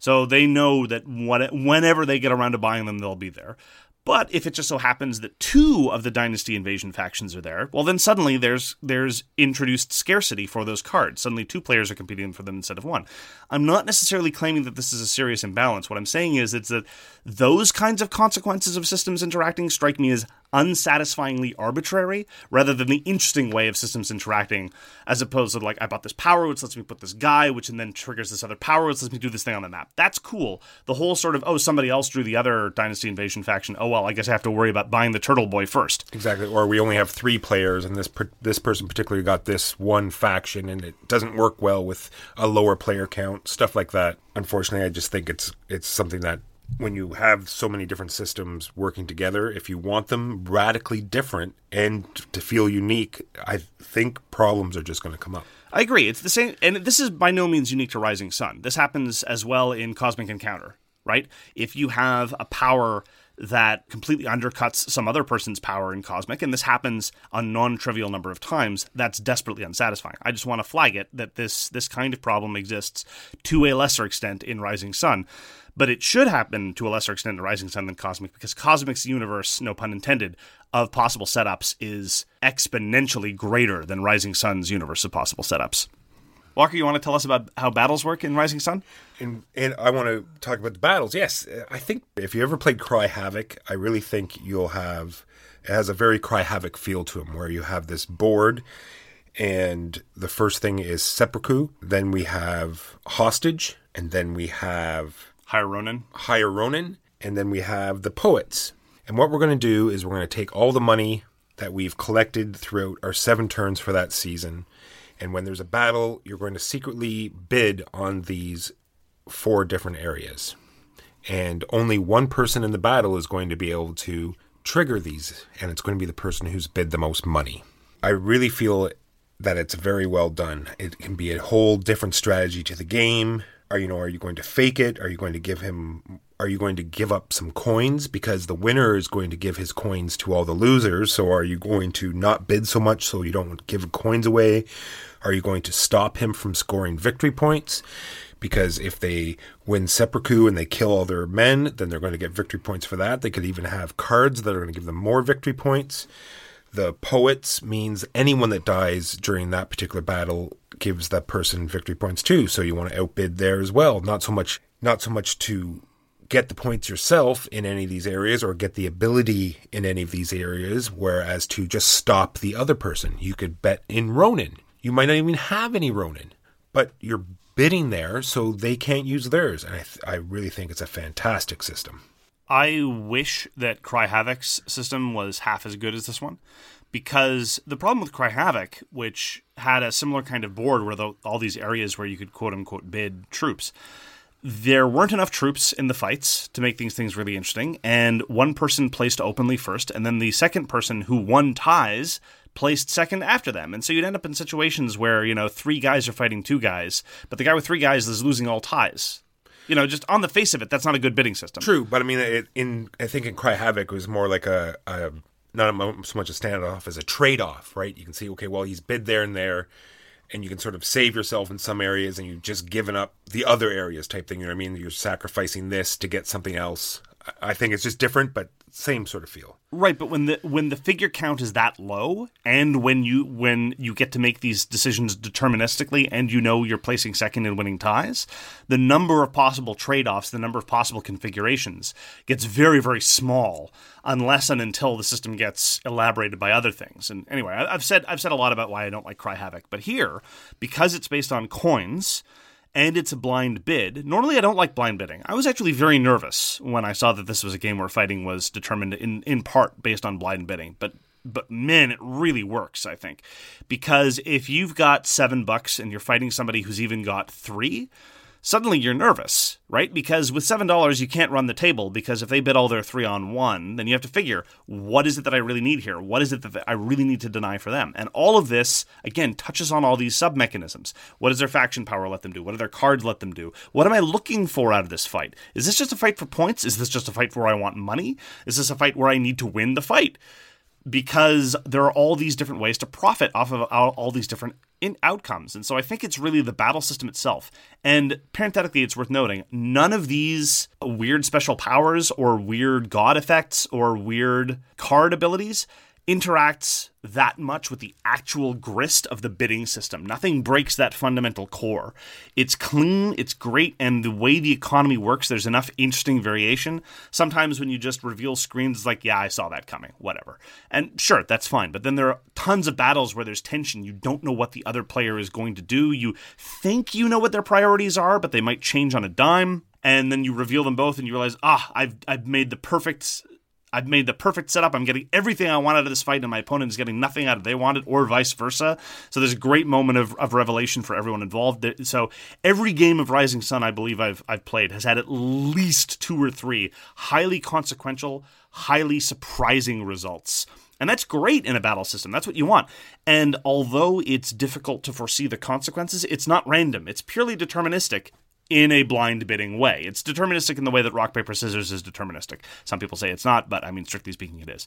So they know that whenever they get around to buying them, they'll be there. But if it just so happens that two of the Dynasty Invasion factions are there, well, then suddenly there's there's introduced scarcity for those cards. Suddenly, two players are competing for them instead of one. I'm not necessarily claiming that this is a serious imbalance. What I'm saying is it's that those kinds of consequences of systems interacting strike me as unsatisfyingly arbitrary rather than the interesting way of systems interacting as opposed to like i bought this power which lets me put this guy which and then triggers this other power which lets me do this thing on the map. That's cool. The whole sort of oh somebody else drew the other dynasty invasion faction. Oh well i guess i have to worry about buying the turtle boy first.
Exactly. Or we only have three players and this per- this person particularly got this one faction and it doesn't work well with a lower player count stuff like that. Unfortunately i just think it's it's something that when you have so many different systems working together, if you want them radically different and to feel unique, I think problems are just going to come up.
I agree. It's the same, and this is by no means unique to Rising Sun. This happens as well in Cosmic Encounter, right? If you have a power that completely undercuts some other person's power in Cosmic, and this happens a non-trivial number of times, that's desperately unsatisfying. I just want to flag it that this this kind of problem exists to a lesser extent in Rising Sun but it should happen to a lesser extent in Rising Sun than Cosmic because Cosmic's universe, no pun intended, of possible setups is exponentially greater than Rising Sun's universe of possible setups. Walker, you want to tell us about how battles work in Rising Sun?
And, and I want to talk about the battles. Yes, I think if you ever played Cry Havoc, I really think you'll have. It has a very Cry Havoc feel to them, where you have this board, and the first thing is seppuku. Then we have hostage, and then we have
Hire Ronin.
Hieronin, and then we have the poets. And what we're going to do is we're going to take all the money that we've collected throughout our seven turns for that season. And when there's a battle, you're going to secretly bid on these four different areas. And only one person in the battle is going to be able to trigger these, and it's going to be the person who's bid the most money. I really feel that it's very well done. It can be a whole different strategy to the game. Are you know, are you going to fake it? Are you going to give him are you going to give up some coins because the winner is going to give his coins to all the losers? So are you going to not bid so much so you don't give coins away? Are you going to stop him from scoring victory points? Because if they win seppuku and they kill all their men, then they're going to get victory points for that. They could even have cards that are going to give them more victory points. The poets means anyone that dies during that particular battle gives that person victory points too. So you want to outbid there as well. Not so much not so much to get the points yourself in any of these areas or get the ability in any of these areas, whereas to just stop the other person. You could bet in Ronin. You might not even have any Ronin, but you're bidding there so they can't use theirs. And I, th- I really think it's a fantastic system.
I wish that Cry Havoc's system was half as good as this one because the problem with Cry Havoc, which had a similar kind of board where the, all these areas where you could quote unquote bid troops, there weren't enough troops in the fights to make these things really interesting, and one person placed openly first, and then the second person who won ties placed second after them. And so you'd end up in situations where, you know, three guys are fighting two guys, but the guy with three guys is losing all ties. You know, just on the face of it, that's not a good bidding system.
True, but I mean, it, in I think in Cry Havoc it was more like a, a not so much a standoff as a trade off, right? You can see, okay, well, he's bid there and there, and you can sort of save yourself in some areas and you've just given up the other areas type thing. You know what I mean? You're sacrificing this to get something else. I think it's just different, but same sort of feel.
Right, but when the when the figure count is that low, and when you when you get to make these decisions deterministically, and you know you're placing second and winning ties, the number of possible trade offs, the number of possible configurations, gets very very small, unless and until the system gets elaborated by other things. And anyway, I've said I've said a lot about why I don't like Cry Havoc, but here because it's based on coins and it's a blind bid. Normally, I don't like blind bidding. I was actually very nervous when I saw that this was a game where fighting was determined in, in part based on blind bidding. But but man, it really works, I think. Because if you've got seven bucks and you're fighting somebody who's even got three, suddenly you're nervous, right? Because with $7, you can't run the table because if they bid all their three on one, then you have to figure what is it that I really need here? What is it that I really need to deny for them? And all of this, again, touches on all these sub mechanisms. What does their faction power let them do? What do their cards let them do? What am I looking for out of this fight? Is this just a fight for points? Is this just a fight where I want money? Is this a fight where I need to win the fight? Because there are all these different ways to profit off of all, these different in outcomes. And so I think it's really the battle system itself. And parenthetically, it's worth noting none of these weird special powers or weird god effects or weird card abilities interacts that much with the actual grist of the bidding system. Nothing breaks that fundamental core. It's clean, it's great, and the way the economy works, there's enough interesting variation. Sometimes when you just reveal screens, it's like, yeah, I saw that coming, whatever. And sure, that's fine. But then there are tons of battles where there's tension. You don't know what the other player is going to do. You think you know what their priorities are, but they might change on a dime and then you reveal them both and you realize ah i've i've made the perfect I've made the perfect setup. I'm getting everything I want out of this fight, and my opponent is getting nothing out of they wanted, or vice versa. So there's a great moment of, of revelation for everyone involved. So every game of Rising Sun, I believe I've I've played, has had at least two or three highly consequential, highly surprising results. And that's great in a battle system. That's what you want. And although it's difficult to foresee the consequences, it's not random. It's purely deterministic in a blind bidding way. It's deterministic in the way that rock, paper, scissors is deterministic. Some people say it's not, but I mean, strictly speaking, it is.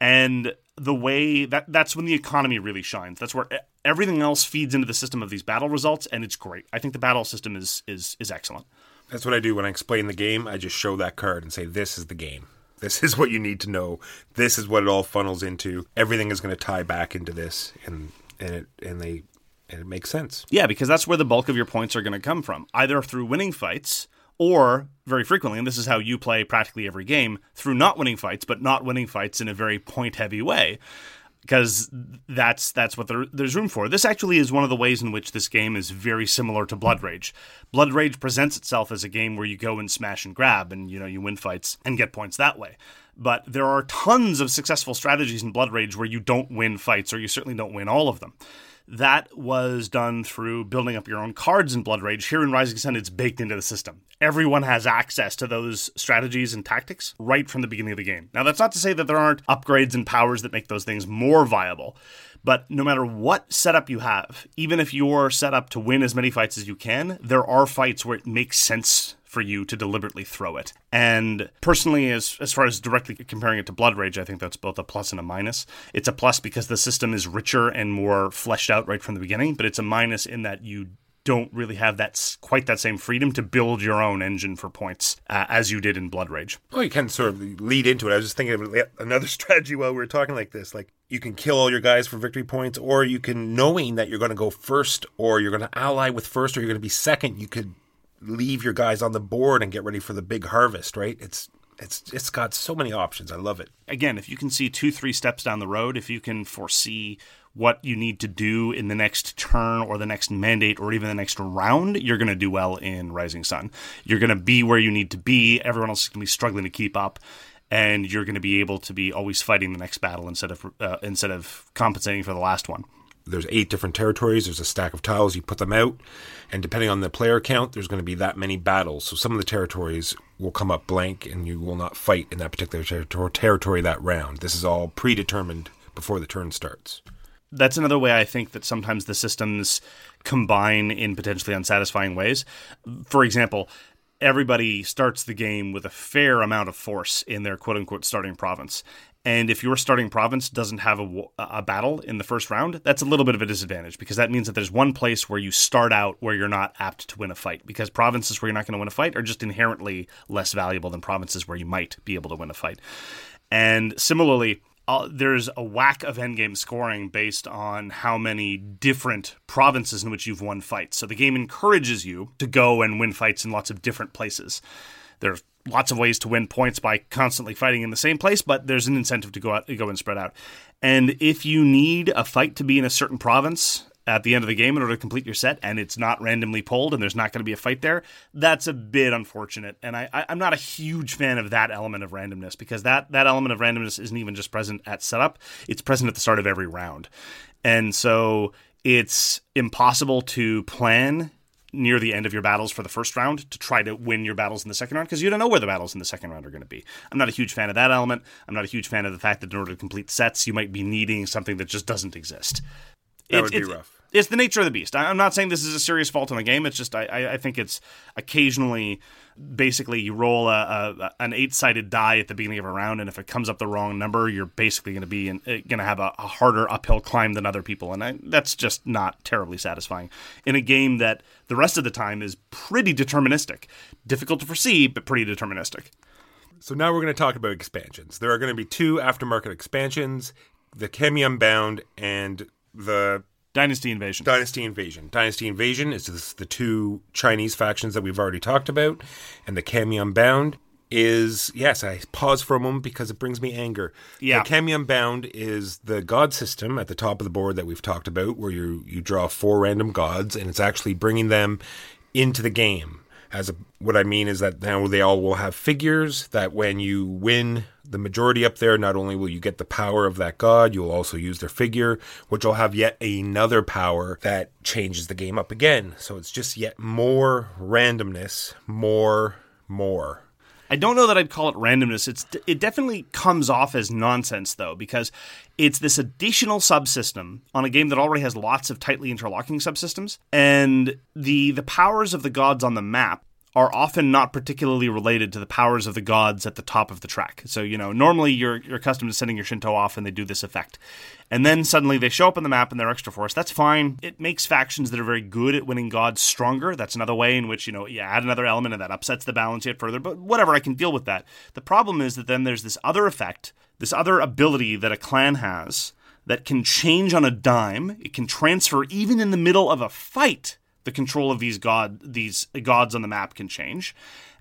And the way that that's when the economy really shines. That's where everything else feeds into the system of these battle results, and it's great. I think the battle system is is is excellent.
That's what I do when I explain the game. I just show that card and say, "This is the game. This is what you need to know. This is what it all funnels into. Everything is going to tie back into this." And and it and they and it makes sense.
Yeah, because that's where the bulk of your points are going to come from, either through winning fights or very frequently, and this is how you play practically every game, through not winning fights, but not winning fights in a very point heavy way. Because that's that's what there, there's room for. This actually is one of the ways in which this game is very similar to Blood Rage. Blood Rage presents itself as a game where you go and smash and grab, and you know you win fights and get points that way. But there are tons of successful strategies in Blood Rage where you don't win fights, or you certainly don't win all of them that was done through building up your own cards in Blood Rage. Here in Rising Sun, it's baked into the system. Everyone has access to those strategies and tactics right from the beginning of the game. Now, that's not to say that there aren't upgrades and powers that make those things more viable, but no matter what setup you have, even if you're set up to win as many fights as you can, there are fights where it makes sense for you to deliberately throw it. And personally, as as far as directly comparing it to Blood Rage, I think that's both a plus and a minus. It's a plus because the system is richer and more fleshed out right from the beginning, but it's a minus in that you don't really have that quite that same freedom to build your own engine for points uh, as you did in Blood Rage.
Well, you can sort of lead into it. I was just thinking of another strategy while we were talking like this. Like you can kill all your guys for victory points, or you can knowing that you're going to go first, or you're going to ally with first, or you're going to be second. You could leave your guys on the board and get ready for the big harvest, right? It's it's it's got so many options. I love it.
Again, if you can see two, three steps down the road, if you can foresee what you need to do in the next turn or the next mandate or even the next round, you're going to do well in Rising Sun. You're going to be where you need to be. Everyone else is going to be struggling to keep up, and you're going to be able to be always fighting the next battle instead of uh, instead of compensating for the last one
there's eight different territories. There's a stack of tiles. You put them out, and depending on the player count, there's going to be that many battles. So some of the territories will come up blank, and you will not fight in that particular ter- territory that round. This is all predetermined before the turn starts.
That's another way I think that sometimes the systems combine in potentially unsatisfying ways. For example, everybody starts the game with a fair amount of force in their quote unquote starting province. And if your starting province doesn't have a, a, battle in the first round, that's a little bit of a disadvantage because that means that there's one place where you start out where you're not apt to win a fight. Because provinces where you're not going to win a fight are just inherently less valuable than provinces where you might be able to win a fight. And similarly, uh, there's a whack of endgame scoring based on how many different provinces in which you've won fights. So the game encourages you to go and win fights in lots of different places. There's lots of ways to win points by constantly fighting in the same place, but there's an incentive to go out, go and spread out. And if you need a fight to be in a certain province at the end of the game in order to complete your set, and it's not randomly pulled, and there's not going to be a fight there, that's a bit unfortunate. And I, I, am not a huge fan of that element of randomness because that that element of randomness isn't even just present at setup; it's present at the start of every round, and so it's impossible to plan near the end of your battles for the first round to try to win your battles in the second round because you don't know where the battles in the second round are going to be. I'm not a huge fan of that element. I'm not a huge fan of the fact that in order to complete sets, you might be needing something that just doesn't exist.
That it, would be rough.
It's the nature of the beast. I, am not saying this is a serious fault in the game. It's just I, I, think it's occasionally basically you roll a, a an eight sided die at the beginning of a round, and if it comes up the wrong number, you're basically going to be eh, going to have a, a, harder uphill climb than other people, and I, that's just not terribly satisfying in a game that the rest of the time is pretty deterministic, difficult to foresee, but pretty deterministic.
So now we're going to talk about expansions. There are going to be two aftermarket expansions: the Kami Bound and the
Dynasty Invasion.
Dynasty Invasion. Dynasty Invasion is the two Chinese factions that we've already talked about, and the Kami Unbound is yes. I pause for a moment because it brings me anger.
Yeah,
the Kami Unbound is the god system at the top of the board that we've talked about, where you you draw four random gods, and it's actually bringing them into the game. As a, what I mean is that now they all will have figures that when you win the majority up there, not only will you get the power of that god, you'll also use their figure, which will have yet another power that changes the game up again. So it's just yet more randomness, more, more.
I don't know that I'd call it randomness. It's it definitely comes off as nonsense though because it's this additional subsystem on a game that already has lots of tightly interlocking subsystems and the the powers of the gods on the map are often not particularly related to the powers of the gods at the top of the track. So, you know, normally you're, you're accustomed to sending your Shinto off and they do this effect. And then suddenly they show up on the map and they're extra force. That's fine. It makes factions that are very good at winning gods stronger. That's another way in which, you know, you add another element and that upsets the balance yet further. But whatever, I can deal with that. The problem is that then there's this other effect, this other ability that a clan has that can change on a dime. It can transfer even in the middle of a fight the control of these god these gods on the map can change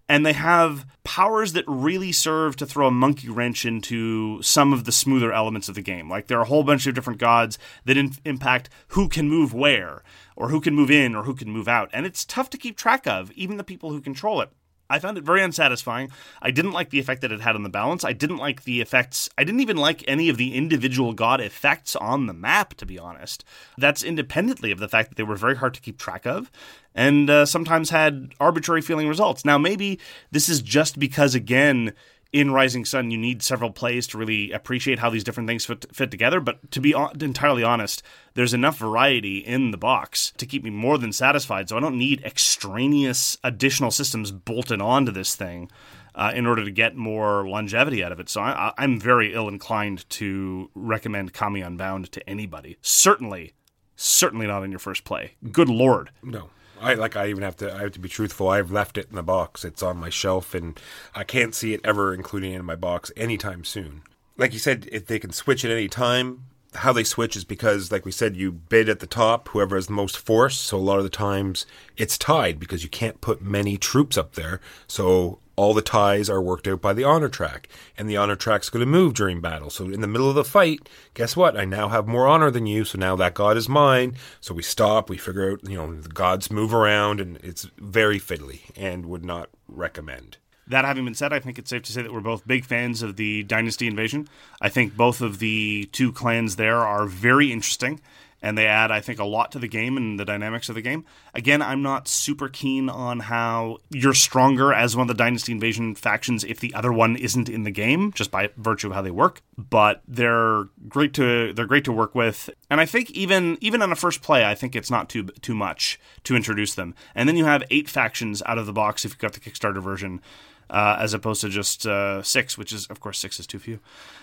and they have powers that really serve to throw a monkey wrench into some of the smoother elements of the game. Like there are a whole bunch of different gods that in- impact who can move where, or who can move in, or who can move out. And it's tough to keep track of, even the people who control it. I found it very unsatisfying. I didn't like the effect that it had on the balance. I didn't like the effects. I didn't even like any of the individual god effects on the map, to be honest. That's independently of the fact that they were very hard to keep track of and uh, sometimes had arbitrary feeling results. Now, maybe this is just because, again, in Rising Sun, you need several plays to really appreciate how these different things fit, fit together. But to be entirely honest, there's enough variety in the box to keep me more than satisfied. So I don't need extraneous additional systems bolted onto this thing uh, in order to get more longevity out of it. So I, I'm very ill inclined to recommend Kami Unbound to anybody. Certainly, certainly not in your first play. Good lord.
No. I like. I even have to. I have to be truthful. I've left it in the box. It's on my shelf, and I can't see it ever including it in my box anytime soon. Like you said, if they can switch at any time, how they switch is because, like we said, you bid at the top, whoever has the most force. So a lot of the times it's tied because you can't put many troops up there. So all the ties are worked out by the honor track, and the honor track's going to move during battle. So in the middle of the fight, guess what? I now have more honor than you, so now that god is mine. So we stop, we figure out, you know, the gods move around, and it's very fiddly, and would not recommend.
That having been said, I think it's safe to say that we're both big fans of the Dynasty Invasion. I think both of the two clans there are very interesting and they add, I think, a lot to the game and the dynamics of the game. Again, I'm not super keen on how you're stronger as one of the Dynasty Invasion factions if the other one isn't in the game, just by virtue of how they work. But they're great to they're great to work with, and I think even even on a first play, I think it's not too too much to introduce them. And then you have eight factions out of the box if you've got the Kickstarter version. Uh, as opposed to just uh, six, which is, of course, six is too few.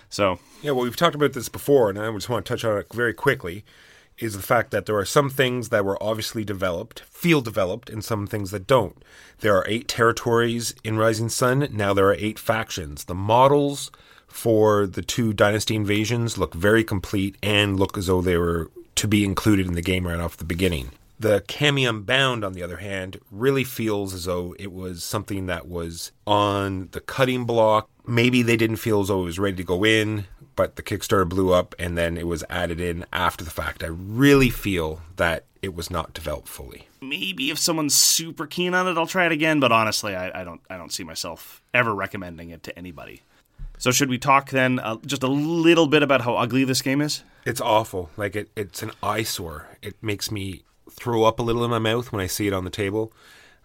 So,
yeah, well, we've talked about this before, and I just want to touch on it very quickly is the fact that there are some things that were obviously developed, field developed, and some things that don't. There are eight territories in Rising Sun. Now there are eight factions. The models for the two dynasty invasions look very complete and look as though they were to be included in the game right off the beginning. The Kami Bound, on the other hand, really feels as though it was something that was on the cutting block. Maybe they didn't feel as though it was ready to go in but the Kickstarter blew up and then it was added in after the fact. I really feel that it was not developed fully.
Maybe if someone's super keen on it, I'll try it again. But honestly, I, I don't I don't see myself ever recommending it to anybody. So should we talk then uh, just a little bit about how ugly this game is?
It's awful. Like it, it's an eyesore. It makes me throw up a little in my mouth when I see it on the table.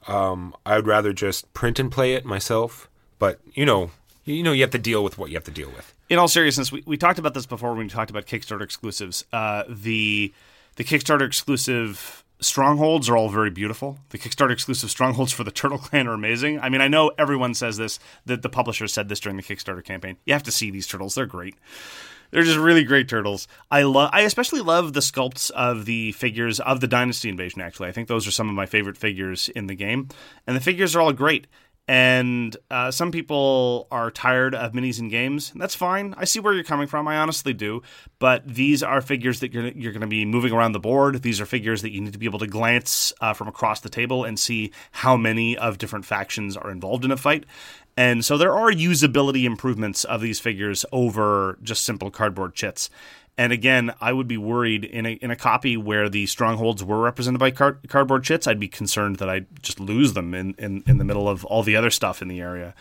Um, I would rather just print and play it myself. But you know, you know, you have to deal with what you have to deal with
in all seriousness, we, we talked about this before when we talked about Kickstarter exclusives. Uh, the The Kickstarter exclusive strongholds are all very beautiful. The Kickstarter exclusive strongholds for the Turtle Clan are amazing. I mean, I know everyone says this, that the publisher said this during the Kickstarter campaign. You have to see these turtles, they're great. They're just really great turtles. I love. I especially love the sculpts of the figures of the Dynasty Invasion. Actually, I think those are some of my favorite figures in the game, and the figures are all great. And uh, some people are tired of minis and games. That's fine. I see where you're coming from. I honestly do. But these are figures that you're, you're going to be moving around the board. These are figures that you need to be able to glance uh, from across the table and see how many of different factions are involved in a fight. And so there are usability improvements of these figures over just simple cardboard chits. And again, I would be worried in a in a copy where the strongholds were represented by card, cardboard chits. I'd be concerned that I'd just lose them in, in, in the middle of all the other stuff in the area.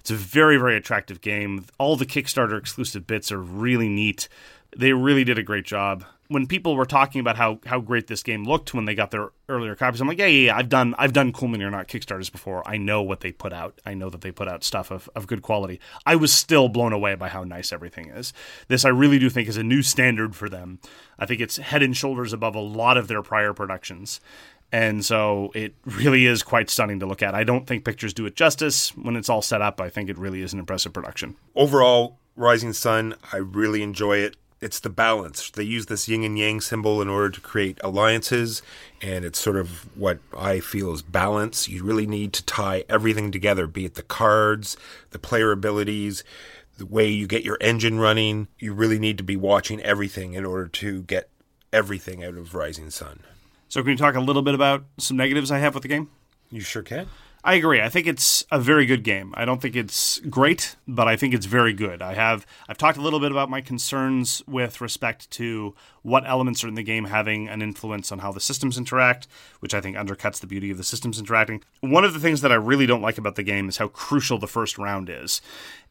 It's a very very attractive game. All the Kickstarter exclusive bits are really neat. They really did a great job when people were talking about how how great this game looked when they got their earlier copies, I'm like, yeah, yeah, yeah I've done I've done Cool Mini or Not Kickstarters before. I know what they put out. I know that they put out stuff of, of good quality. I was still blown away by how nice everything is. This I really do think is a new standard for them. I think it's head and shoulders above a lot of their prior productions. And so it really is quite stunning to look at. I don't think pictures do it justice. When it's all set up, I think it really is an impressive production.
Overall, Rising Sun, I really enjoy it it's the balance. They use this yin and yang symbol in order to create alliances, and it's sort of what I feel is balance. You really need to tie everything together, be it the cards, the player abilities, the way you get your engine running. You really need to be watching everything in order to get everything out of Rising Sun.
So, can you talk a little bit about some negatives I have with the game?
You sure can.
I agree. I think it's a very good game. I don't think it's great, but I think it's very good. I have I've talked a little bit about my concerns with respect to what elements are in the game having an influence on how the systems interact, which I think undercuts the beauty of the systems interacting. One of the things that I really don't like about the game is how crucial the first round is.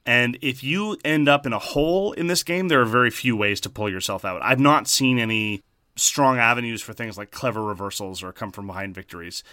And if you end up in a hole in this game, there are very few ways to pull yourself out. I've not seen any strong avenues for things like clever reversals or come from behind victories.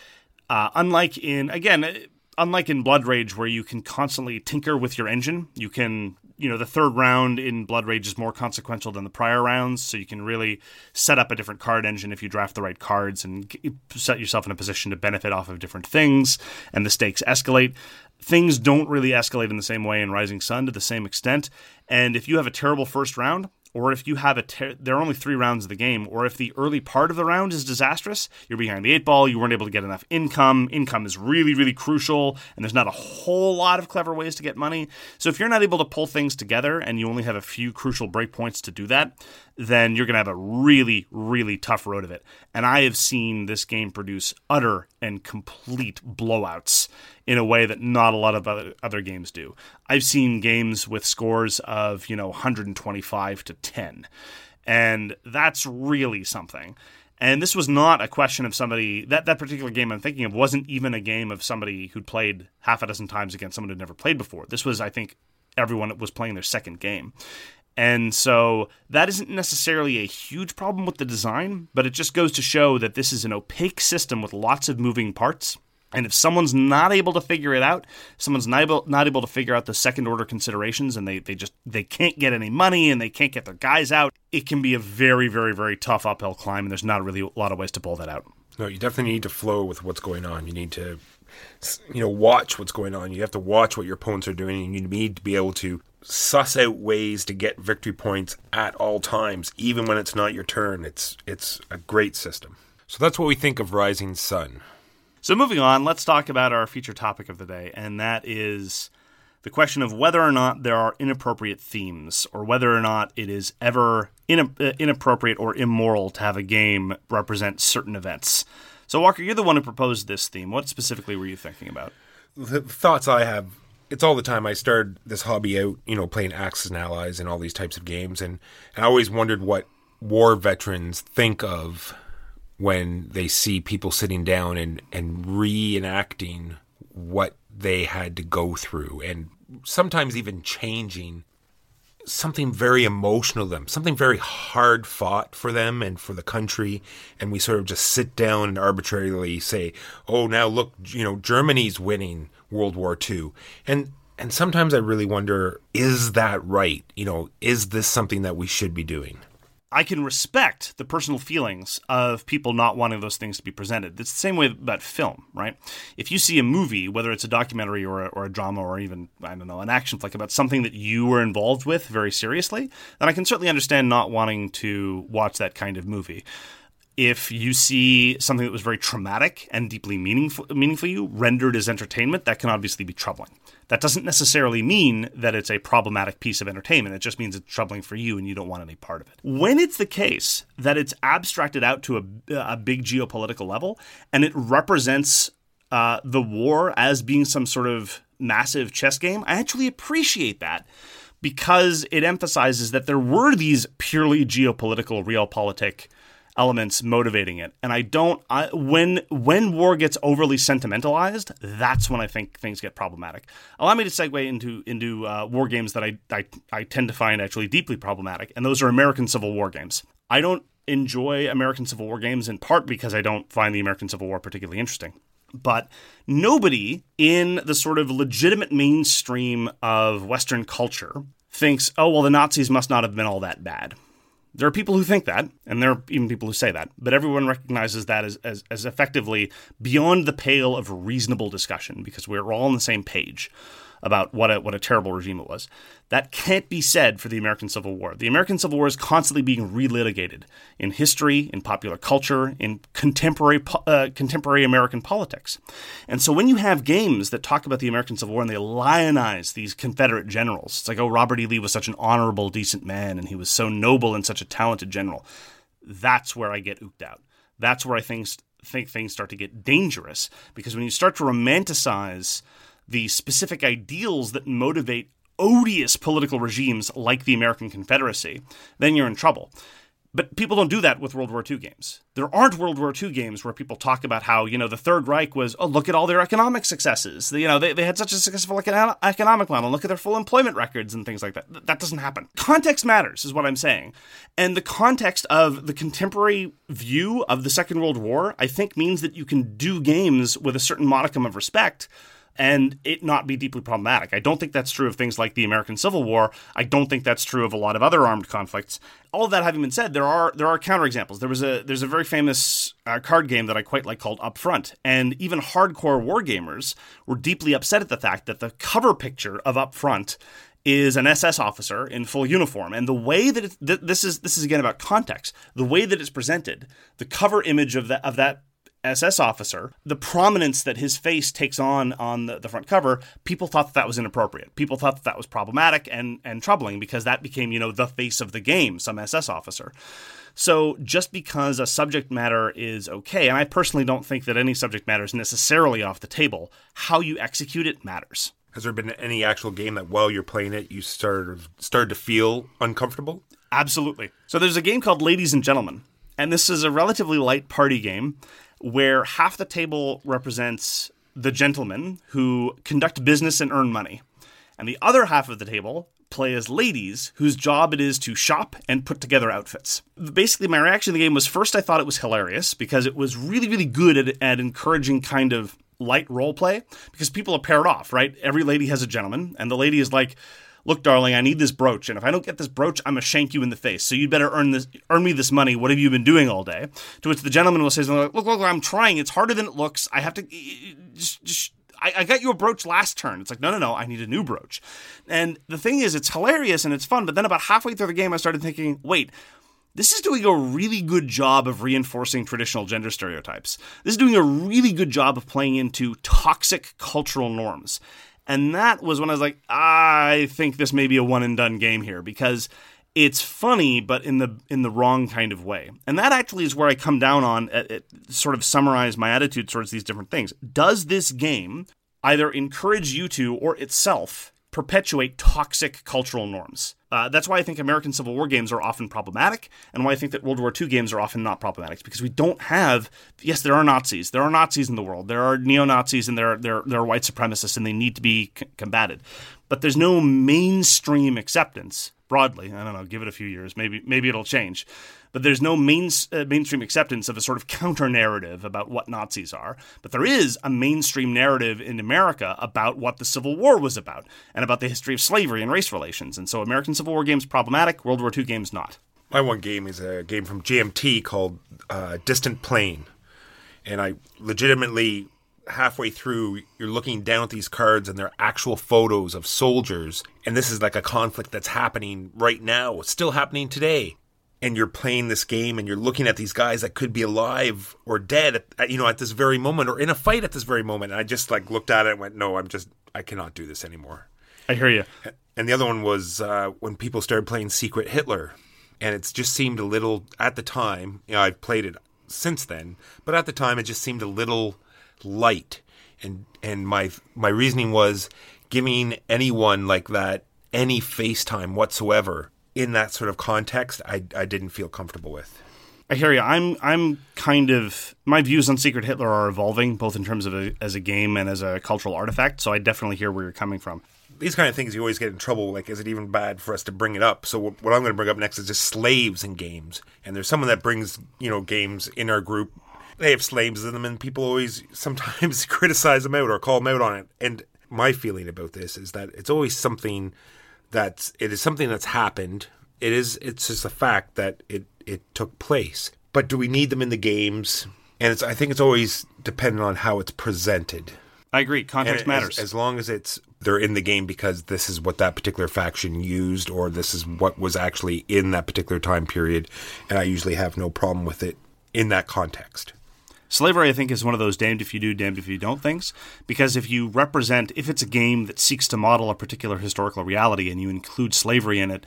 Uh, unlike in again, uh, unlike in Blood Rage, where you can constantly tinker with your engine, you can you know the third round in Blood Rage is more consequential than the prior rounds, so you can really set up a different card engine if you draft the right cards and set yourself in a position to benefit off of different things, and the stakes escalate. Things don't really escalate in the same way in Rising Sun to the same extent, and if you have a terrible first round, or if you have a ter- there are only three rounds of the game, or if the early part of the round is disastrous, you're behind the eight ball, you weren't able to get enough income. Income is really, really crucial, and there's not a whole lot of clever ways to get money. So if you're not able to pull things together and you only have a few crucial breakpoints to do that, then you're going to have a really, really tough road of it. And I have seen this game produce utter and complete blowouts in a way that not a lot of other, games do. I've seen games with scores of, you know, 125 to 10. And that's really something. And this was not a question of somebody that that particular game I'm thinking of wasn't even a game of somebody who'd played half a dozen times against someone who'd never played before. This was, I think, everyone was playing their second game. And so that isn't necessarily a huge problem with the design, but it just goes to show that this is an opaque system with lots of moving parts. And if someone's not able to figure it out, someone's not able, not able to figure out the second order considerations and they, they just they can't get any money and they can't get their guys out, it can be a very, very, very tough uphill climb and there's not really a lot of ways to pull that out.
No, you definitely need to flow with what's going on. You need to you know watch what's going on. You have to watch what your opponents are doing and you need to be able to suss out ways to get victory points at all times, even when it's not your turn. It's it's a great system. So that's what we think of Rising Sun.
So moving on, let's talk about our feature topic of the day, and that is the question of whether or not there are inappropriate themes, or whether or not it is ever uh, inappropriate or immoral to have a game represent certain events. So, Walker, you're the one who proposed this theme. What specifically were you thinking about?
The thoughts I have it's all the time I started this hobby out, you know, playing Axis and Allies and all these types of games, and, and I always wondered what war veterans think of when they see people sitting down and and reenacting what they had to go through, and sometimes even changing something very emotional to them, something very hard fought for them and for the country. And we sort of just sit down and arbitrarily say, oh, now look, you know, Germany's winning World War II. And and sometimes I really wonder, is that right? You know, is this something that we should be doing?
I can respect the personal feelings of people not wanting those things to be presented. It's the same way about film, right? If you see a movie, whether it's a documentary or a, or a drama or even, I don't know, an action flick about something that you were involved with very seriously, then I can certainly understand not wanting to watch that kind of movie if you see something that was very traumatic and deeply meaningful, meaningful you rendered as entertainment, that can obviously be troubling. That doesn't necessarily mean that it's a problematic piece of entertainment. It just means it's troubling for you and you don't want any part of it. When it's the case that it's abstracted out to a, a big geopolitical level and it represents uh, the war as being some sort of massive chess game, I actually appreciate that because it emphasizes that there were these purely geopolitical, realpolitik elements motivating it. And I don't I, when when war gets overly sentimentalized, that's when I think things get problematic. Allow me to segue into into uh, war games that I, I I tend to find actually deeply problematic, and those are American Civil War games. I don't enjoy American Civil War games in part because I don't find the American Civil War particularly interesting. But nobody in the sort of legitimate mainstream of Western culture thinks, oh, well, the Nazis must not have been all that bad. There are people who think that, and there are even people who say that, but everyone recognizes that as, as, as effectively beyond the pale of reasonable discussion because we're all on the same page about what a, what a terrible regime it was. That can't be said for the American Civil War. The American Civil War is constantly being relitigated in history, in popular culture, in contemporary uh, contemporary American politics. And so when you have games that talk about the American Civil War and they lionize these Confederate generals, it's like, oh, Robert E. Lee was such an honorable, decent man, and he was so noble and such a talented general. That's where I get ooked out. That's where I think, think things start to get dangerous because when you start to romanticize the specific ideals that motivate odious political regimes like the American Confederacy, then you're in trouble. But people don't do that with World War II games. There aren't World War II games where people talk about how, you know, the Third Reich was, oh, look at all their economic successes. You know, they, they had such a successful economic model. Look at their full employment records and things like that. That doesn't happen. Context matters, is what I'm saying. And the context of the contemporary view of the Second World War, I think, means that you can do games with a certain modicum of respect and it not be deeply problematic. I don't think that's true of things like the American Civil War. I don't think that's true of a lot of other armed conflicts. All of that having been said, there are there are counterexamples. There was a there's a very famous uh, card game that I quite like called Upfront, and even hardcore war gamers were deeply upset at the fact that the cover picture of Upfront is an SS officer in full uniform, and the way that th- this is this is again about context. The way that it's presented, the cover image of that of that SS officer, the prominence that his face takes on on the, the, front cover, people thought that, that was inappropriate. People thought that, that was problematic and, and troubling because that became, you know, the face of the game, some SS officer. So just because a subject matter is okay, and I personally don't think that any subject matter is necessarily off the table, how you execute it matters.
Has there been any actual game that while you're playing it, you started started to feel uncomfortable?
Absolutely. So there's a game called Ladies and Gentlemen, and this is a relatively light party game where half the table represents the gentlemen who conduct business and earn money, and the other half of the table play as ladies whose job it is to shop and put together outfits. Basically, my reaction to the game was first I thought it was hilarious because it was really, really good at, at encouraging kind of light role play because people are paired off, right? Every lady has a gentleman, and the lady is like, look, darling, I need this brooch, and if I don't get this brooch, I'm gonna shank you in the face. So you'd better earn this, earn me this money. What have you been doing all day? To which the gentleman will say, look, look, look, I'm trying. It's harder than it looks. I have to just, just I, got you a brooch last turn. It's like, no, no, no, I need a new brooch. And the thing is, it's hilarious and it's fun. But then about halfway through the game, I started thinking, wait, this is doing a really good job of reinforcing traditional gender stereotypes. This is doing a really good job of playing into toxic cultural norms. And that was when I was like, I think this may be a one and done game here because it's funny, but in the in the wrong kind of way. And that actually is where I come down on uh, at, at, sort of summarize my attitude towards these different things. Does this game either encourage you to or itself perpetuate toxic cultural norms. Uh, that's why I think American Civil War games are often problematic, and why I think that World War II games are often not problematic because we don't have. Yes, there are Nazis. There are Nazis in the world. There are neo Nazis, and there are, there there are white supremacists, and they need to be c- combated. But there's no mainstream acceptance broadly. I don't know. Give it a few years. Maybe maybe it'll change but there's no main, uh, mainstream acceptance of a sort of counter narrative about what Nazis are. But there is a mainstream narrative in America about what the Civil War was about and about the history of slavery and race relations. And so American Civil War games problematic, World War II games not.
My one game is a game from GMT called uh, Distant Plain, and I legitimately halfway through you're looking down at these cards and they're actual photos of soldiers and this is like a conflict that's happening right now it's still happening today. And you're playing this game and you're looking at these guys that could be alive or dead at, at, you know at this very moment or in a fight at this very moment. And i just like looked at it and went no i'm just i cannot do this anymore.
I hear you.
and the other one was uh, when people started playing secret hitler. And it just seemed a little at the time you know i've played it since then but at the time it just seemed a little light and and my my reasoning was giving anyone like that any FaceTime whatsoever in that sort of context I I didn't feel comfortable with.
I hear you. I'm I'm kind of my views on Secret Hitler are evolving, both in terms of a, as a game and as a cultural artifact. So I definitely hear where you're coming from.
These kind of things you always get in trouble. Like, is it even bad for us to bring it up? So what I'm going to bring up next is just slaves in games. And there's someone that brings you know games in our group they have slaves in them, and people always sometimes criticize them out or call them out on it. And my feeling about this is that it's always something that it is something that's happened. It is it's just a fact that it it took place. But do we need them in the games? And it's I think it's always dependent on how it's presented.
I agree. Context
And
matters.
As, as long as it's they're in the game because this is what that particular faction used, or this is what was actually in that particular time period, and I usually have no problem with it in that context.
Slavery, I think, is one of those damned if you do, damned if you don't things. Because if you represent, if it's a game that seeks to model a particular historical reality and you include slavery in it,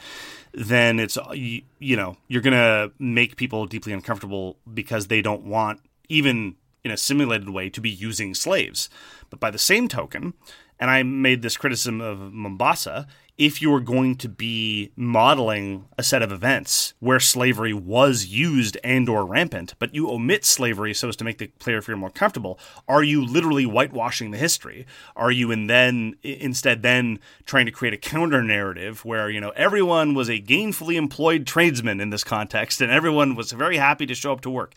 then it's, uh, you, you know, you're going to make people deeply uncomfortable because they don't want, even in a simulated way, to be using slaves. But by the same token, and I made this criticism of Mombasa, if you are going to be modeling a set of events where slavery was used and or rampant but you omit slavery so as to make the player feel more comfortable are you literally whitewashing the history? Are you in then instead then trying to create a counter narrative where you know everyone was a gainfully employed tradesman in this context and everyone was very happy to show up to work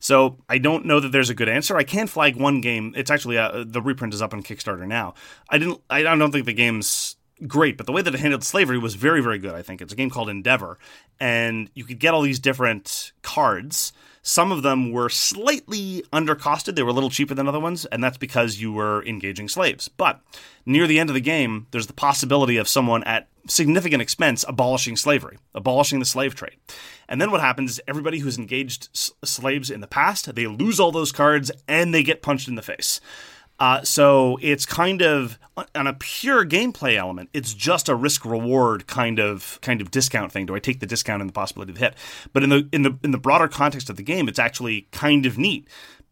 so I don't know that there's a good answer. I can't flag one game. It's actually uh, the reprint is up on Kickstarter now. I didn't. I don't think the game's great, but the way that it handled slavery was very, very good. I think it's a game called Endeavor, and you could get all these different cards. Some of them were slightly undercosted; they were a little cheaper than other ones, and that's because you were engaging slaves. But near the end of the game, there's the possibility of someone at significant expense abolishing slavery, abolishing the slave trade. And then what happens is everybody who's engaged s- slaves in the past, they lose all those cards and they get punched in the face. Uh, so it's kind of on a pure gameplay element. It's just a risk reward kind of kind of discount thing. Do I take the discount and the possibility of the hit? But in the in the in the broader context of the game, it's actually kind of neat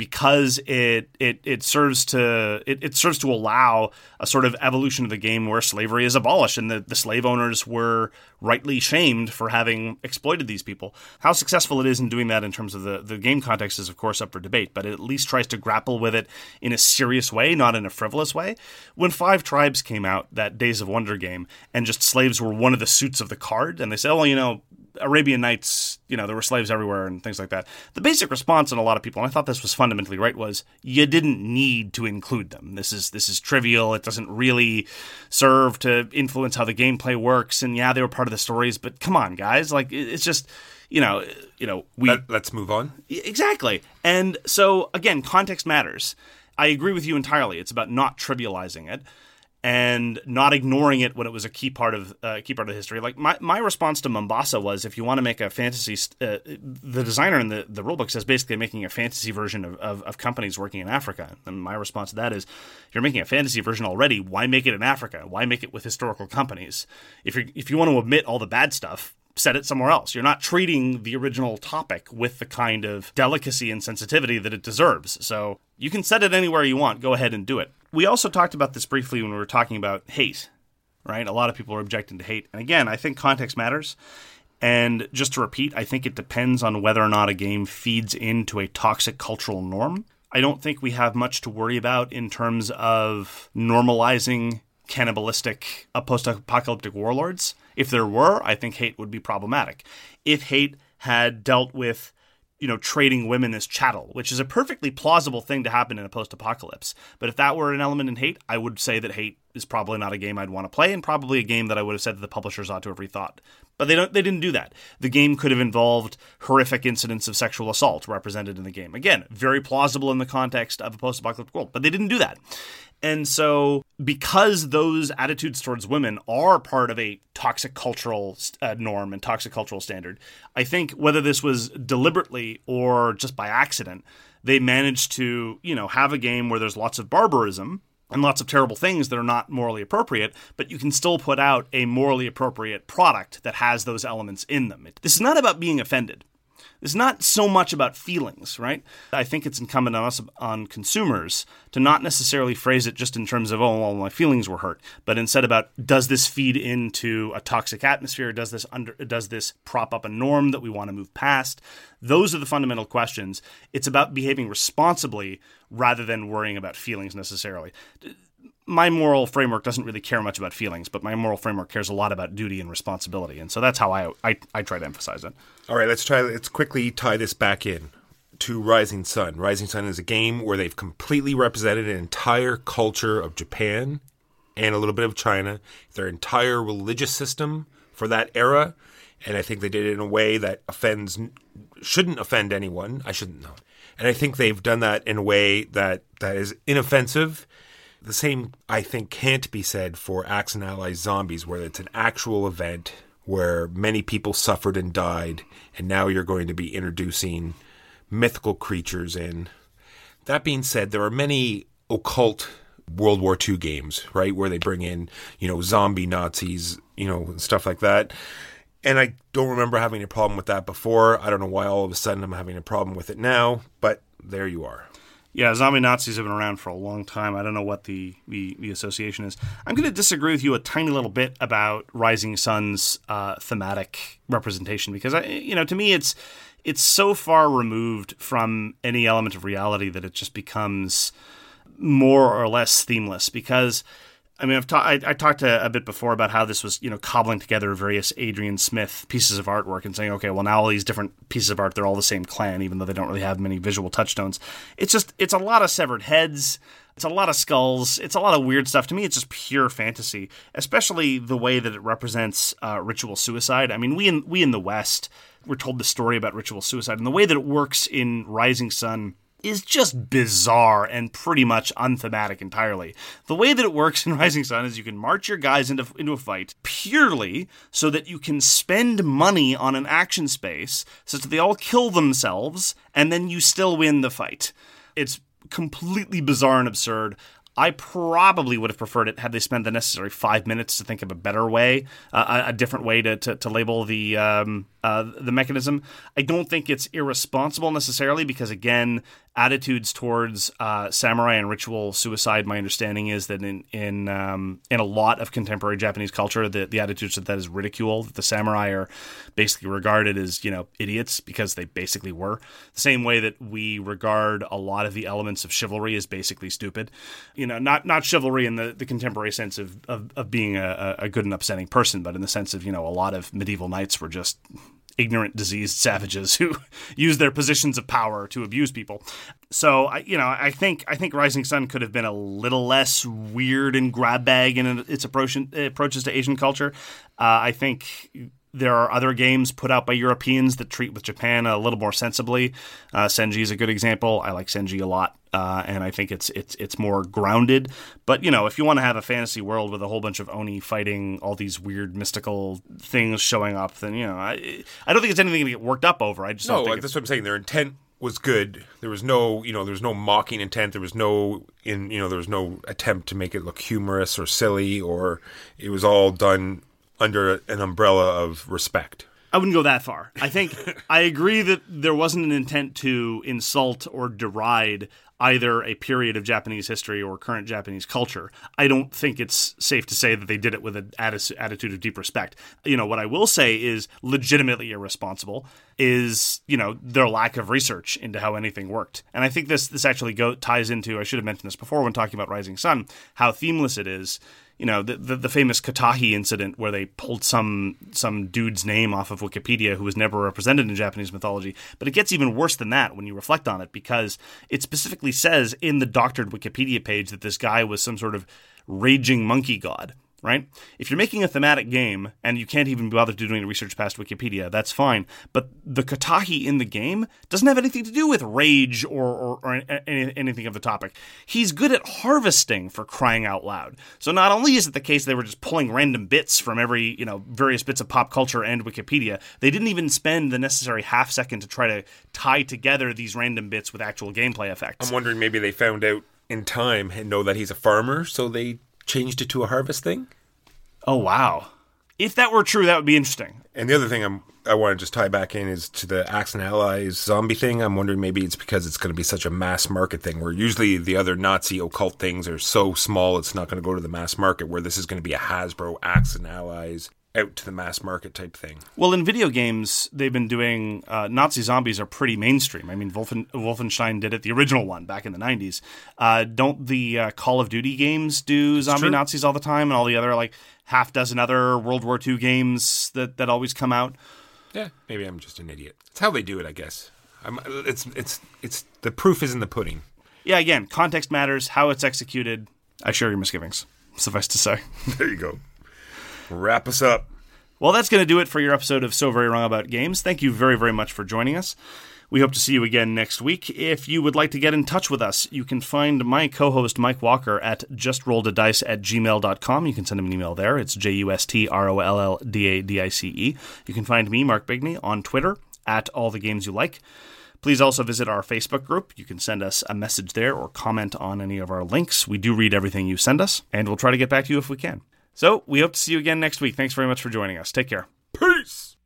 because it it it serves to it, it serves to allow a sort of evolution of the game where slavery is abolished and the, the slave owners were rightly shamed for having exploited these people. How successful it is in doing that in terms of the, the game context is of course up for debate, but it at least tries to grapple with it in a serious way, not in a frivolous way. When Five Tribes came out, that Days of Wonder game, and just slaves were one of the suits of the card, and they said, well, you know, Arabian Nights, you know, there were slaves everywhere and things like that. The basic response in a lot of people, and I thought this was fundamentally right, was you didn't need to include them. This is this is trivial. It doesn't really serve to influence how the gameplay works. And yeah, they were part of the stories, but come on, guys, like it's just you know, you know, we
Let, let's move on.
exactly. And so again, context matters. I agree with you entirely. It's about not trivializing it and not ignoring it when it was a key part of uh, key part of history. Like my, my response to Mombasa was, if you want to make a fantasy, uh, the designer in the the rulebook says basically making a fantasy version of, of, of companies working in Africa. And my response to that is, you're making a fantasy version already. Why make it in Africa? Why make it with historical companies? If you if you want to omit all the bad stuff, set it somewhere else. You're not treating the original topic with the kind of delicacy and sensitivity that it deserves. So you can set it anywhere you want. Go ahead and do it. We also talked about this briefly when we were talking about hate, right? A lot of people are objecting to hate. And again, I think context matters. And just to repeat, I think it depends on whether or not a game feeds into a toxic cultural norm. I don't think we have much to worry about in terms of normalizing cannibalistic uh, post-apocalyptic warlords. If there were, I think hate would be problematic. If hate had dealt with you know trading women as chattel, which is a perfectly plausible thing to happen in a post-apocalypse. But if that were an element in hate, I would say that hate is probably not a game I'd want to play, and probably a game that I would have said that the publishers ought to have rethought. But they don't. They didn't do that. The game could have involved horrific incidents of sexual assault represented in the game. Again, very plausible in the context of a post-apocalyptic world, but they didn't do that. And so, because those attitudes towards women are part of a toxic cultural uh, norm and toxic cultural standard, I think whether this was deliberately or just by accident, they managed to, you know, have a game where there's lots of barbarism and lots of terrible things that are not morally appropriate, but you can still put out a morally appropriate product that has those elements in them. This is not about being offended. It's not so much about feelings, right? I think it's incumbent on us, on consumers, to not necessarily phrase it just in terms of, oh, well, my feelings were hurt, but instead about, does this feed into a toxic atmosphere? Does this under, does this prop up a norm that we want to move past? Those are the fundamental questions. It's about behaving responsibly rather than worrying about feelings necessarily my moral framework doesn't really care much about feelings, but my moral framework cares a lot about duty and responsibility, and so that's how I I, I try to emphasize it.
All right, let's try. Let's quickly tie this back in to Rising Sun. Rising Sun is a game where they've completely represented an entire culture of Japan and a little bit of China, their entire religious system for that era, and I think they did it in a way that offends shouldn't offend anyone. I shouldn't know. And I think they've done that in a way that that is inoffensive the same, I think, can't be said for Axis and Allies Zombies, where it's an actual event where many people suffered and died, and now you're going to be introducing mythical creatures in. That being said, there are many occult World War II games, right, where they bring in, you know, zombie Nazis, you know, stuff like that. And I don't remember having a problem with that before. I don't know why all of a sudden I'm having a problem with it now, but there you are.
Yeah, zombie Nazis have been around for a long time. I don't know what the, the, the association is. I'm going to disagree with you a tiny little bit about Rising Sun's uh, thematic representation because I, you know, to me, it's it's so far removed from any element of reality that it just becomes more or less themeless. Because I mean, I've ta- I, I talked a, a, bit before about how this was, you know, cobbling together various Adrian Smith pieces of artwork and saying, okay, well, now all these different pieces of art, they're all the same clan, even though they don't really have many visual touchstones. It's just, it's a lot of severed heads. It's a lot of skulls. It's a lot of weird stuff. To me, it's just pure fantasy, especially the way that it represents uh, ritual suicide. I mean, we in we in the West, we're told the story about ritual suicide, and the way that it works in Rising Sun is just bizarre and pretty much unthematic entirely. The way that it works in Rising Sun is you can march your guys into, into a fight purely so that you can spend money on an action space so that they all kill themselves and then you still win the fight. It's completely bizarre and absurd. I probably would have preferred it had they spent the necessary five minutes to think of a better way, uh, a, a, different way to, to, to label the um, uh, the mechanism. I don't think it's irresponsible necessarily because again, attitudes towards uh, samurai and ritual suicide. My understanding is that in in um, in a lot of contemporary Japanese culture, the the attitudes that that is ridicule. That the samurai are basically regarded as you know idiots because they basically were. The same way that we regard a lot of the elements of chivalry as basically stupid. You know, not not chivalry in the, the contemporary sense of of, of being a, a good and upsetting person, but in the sense of you know a lot of medieval knights were just ignorant, diseased savages who use their positions of power to abuse people. So, I, you know, I think I think Rising Sun could have been a little less weird and grab bag in its approach, approaches to Asian culture. Uh, I think there are other games put out by Europeans that treat with Japan a little more sensibly. Uh, Senji is a good example. I like Senji a lot, uh, and I think it's it's it's more grounded. But you know, if you want to have a fantasy world with a whole bunch of oni fighting all these weird mystical things showing up, then you know, I I don't think it's anything to get worked up over. I just
no, that's what I'm saying. Their intent was good. There was no, you know, there was no mocking intent. There was no in, you know, there was no attempt to make it look humorous or silly, or it was all done under an umbrella of respect.
I wouldn't go that far. I think I agree that there wasn't an intent to insult or deride either a period of Japanese history or current Japanese culture. I don't think it's safe to say that they did it with an attitude of deep respect. You know, what I will say is legitimately irresponsible is, you know, their lack of research into how anything worked. And I think this this actually go, ties into I should have mentioned this before when talking about Rising Sun, how themeless it is you know the, the, the famous Katahi incident where they pulled some some dude's name off of Wikipedia who was never represented in Japanese mythology. But it gets even worse than that when you reflect on it because it specifically says in the doctored Wikipedia page that this guy was some sort of raging monkey god right? If you're making a thematic game and you can't even bother to doing research past Wikipedia, that's fine. But the Katahi in the game doesn't have anything to do with rage or, or, or anything of the topic. He's good at harvesting for crying out loud. So not only is it the case they were just pulling random bits from every, you know, various bits of pop culture and Wikipedia, they didn't even spend the necessary half second to try to tie together these random bits with actual gameplay effects.
I'm wondering maybe they found out in time and know that he's a farmer, so they changed it to a harvest thing?
Oh wow! If that were true, that would be interesting.
And the other thing I'm I want to just tie back in is to the Axis and Allies zombie thing. I'm wondering maybe it's because it's going to be such a mass market thing, where usually the other Nazi occult things are so small it's not going to go to the mass market. Where this is going to be a Hasbro Axis and Allies out to the mass market type thing.
Well, in video games, they've been doing uh, Nazi zombies are pretty mainstream. I mean, Wolfen, Wolfenstein did it, the original one back in the '90s. Uh, don't the uh, Call of Duty games do zombie Nazis all the time, and all the other like half dozen other World War II games that that always come out?
Yeah, maybe I'm just an idiot. It's how they do it, I guess. I'm, it's it's it's the proof is in the pudding.
Yeah, again, context matters. How it's executed. I share your misgivings. Suffice to say.
There you go wrap us up.
Well, that's going to do it for your episode of So Very Wrong About Games. Thank you very, very much for joining us. We hope to see you again next week. If you would like to get in touch with us, you can find my co host Mike Walker at justrolledadice at gmail.com. You can send him an email there. It's J U S T R O L L D A D I C E. You can find me, Mark Bigney, on Twitter at All the Games You Like. Please also visit our Facebook group. You can send us a message there or comment on any of our links. We do read everything you send us, and we'll try to get back to you if we can. So we hope to see you again next week. Thanks very much for joining us. Take care.
Peace.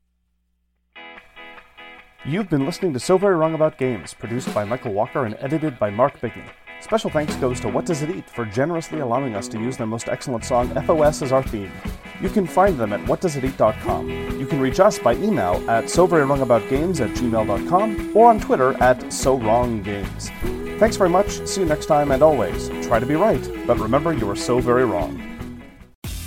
You've been listening to So Very Wrong About Games, produced by Michael Walker and edited by Mark Bigney. Special thanks goes to What Does It Eat for generously allowing us to use their most excellent song, FOS, as our theme. You can find them at whatdoesiteat.com. You can reach us by email at so very wrong about games at gmail.com or on Twitter at so wrong games. Thanks very much, see you next time, and always, try to be right, but remember you are so very wrong.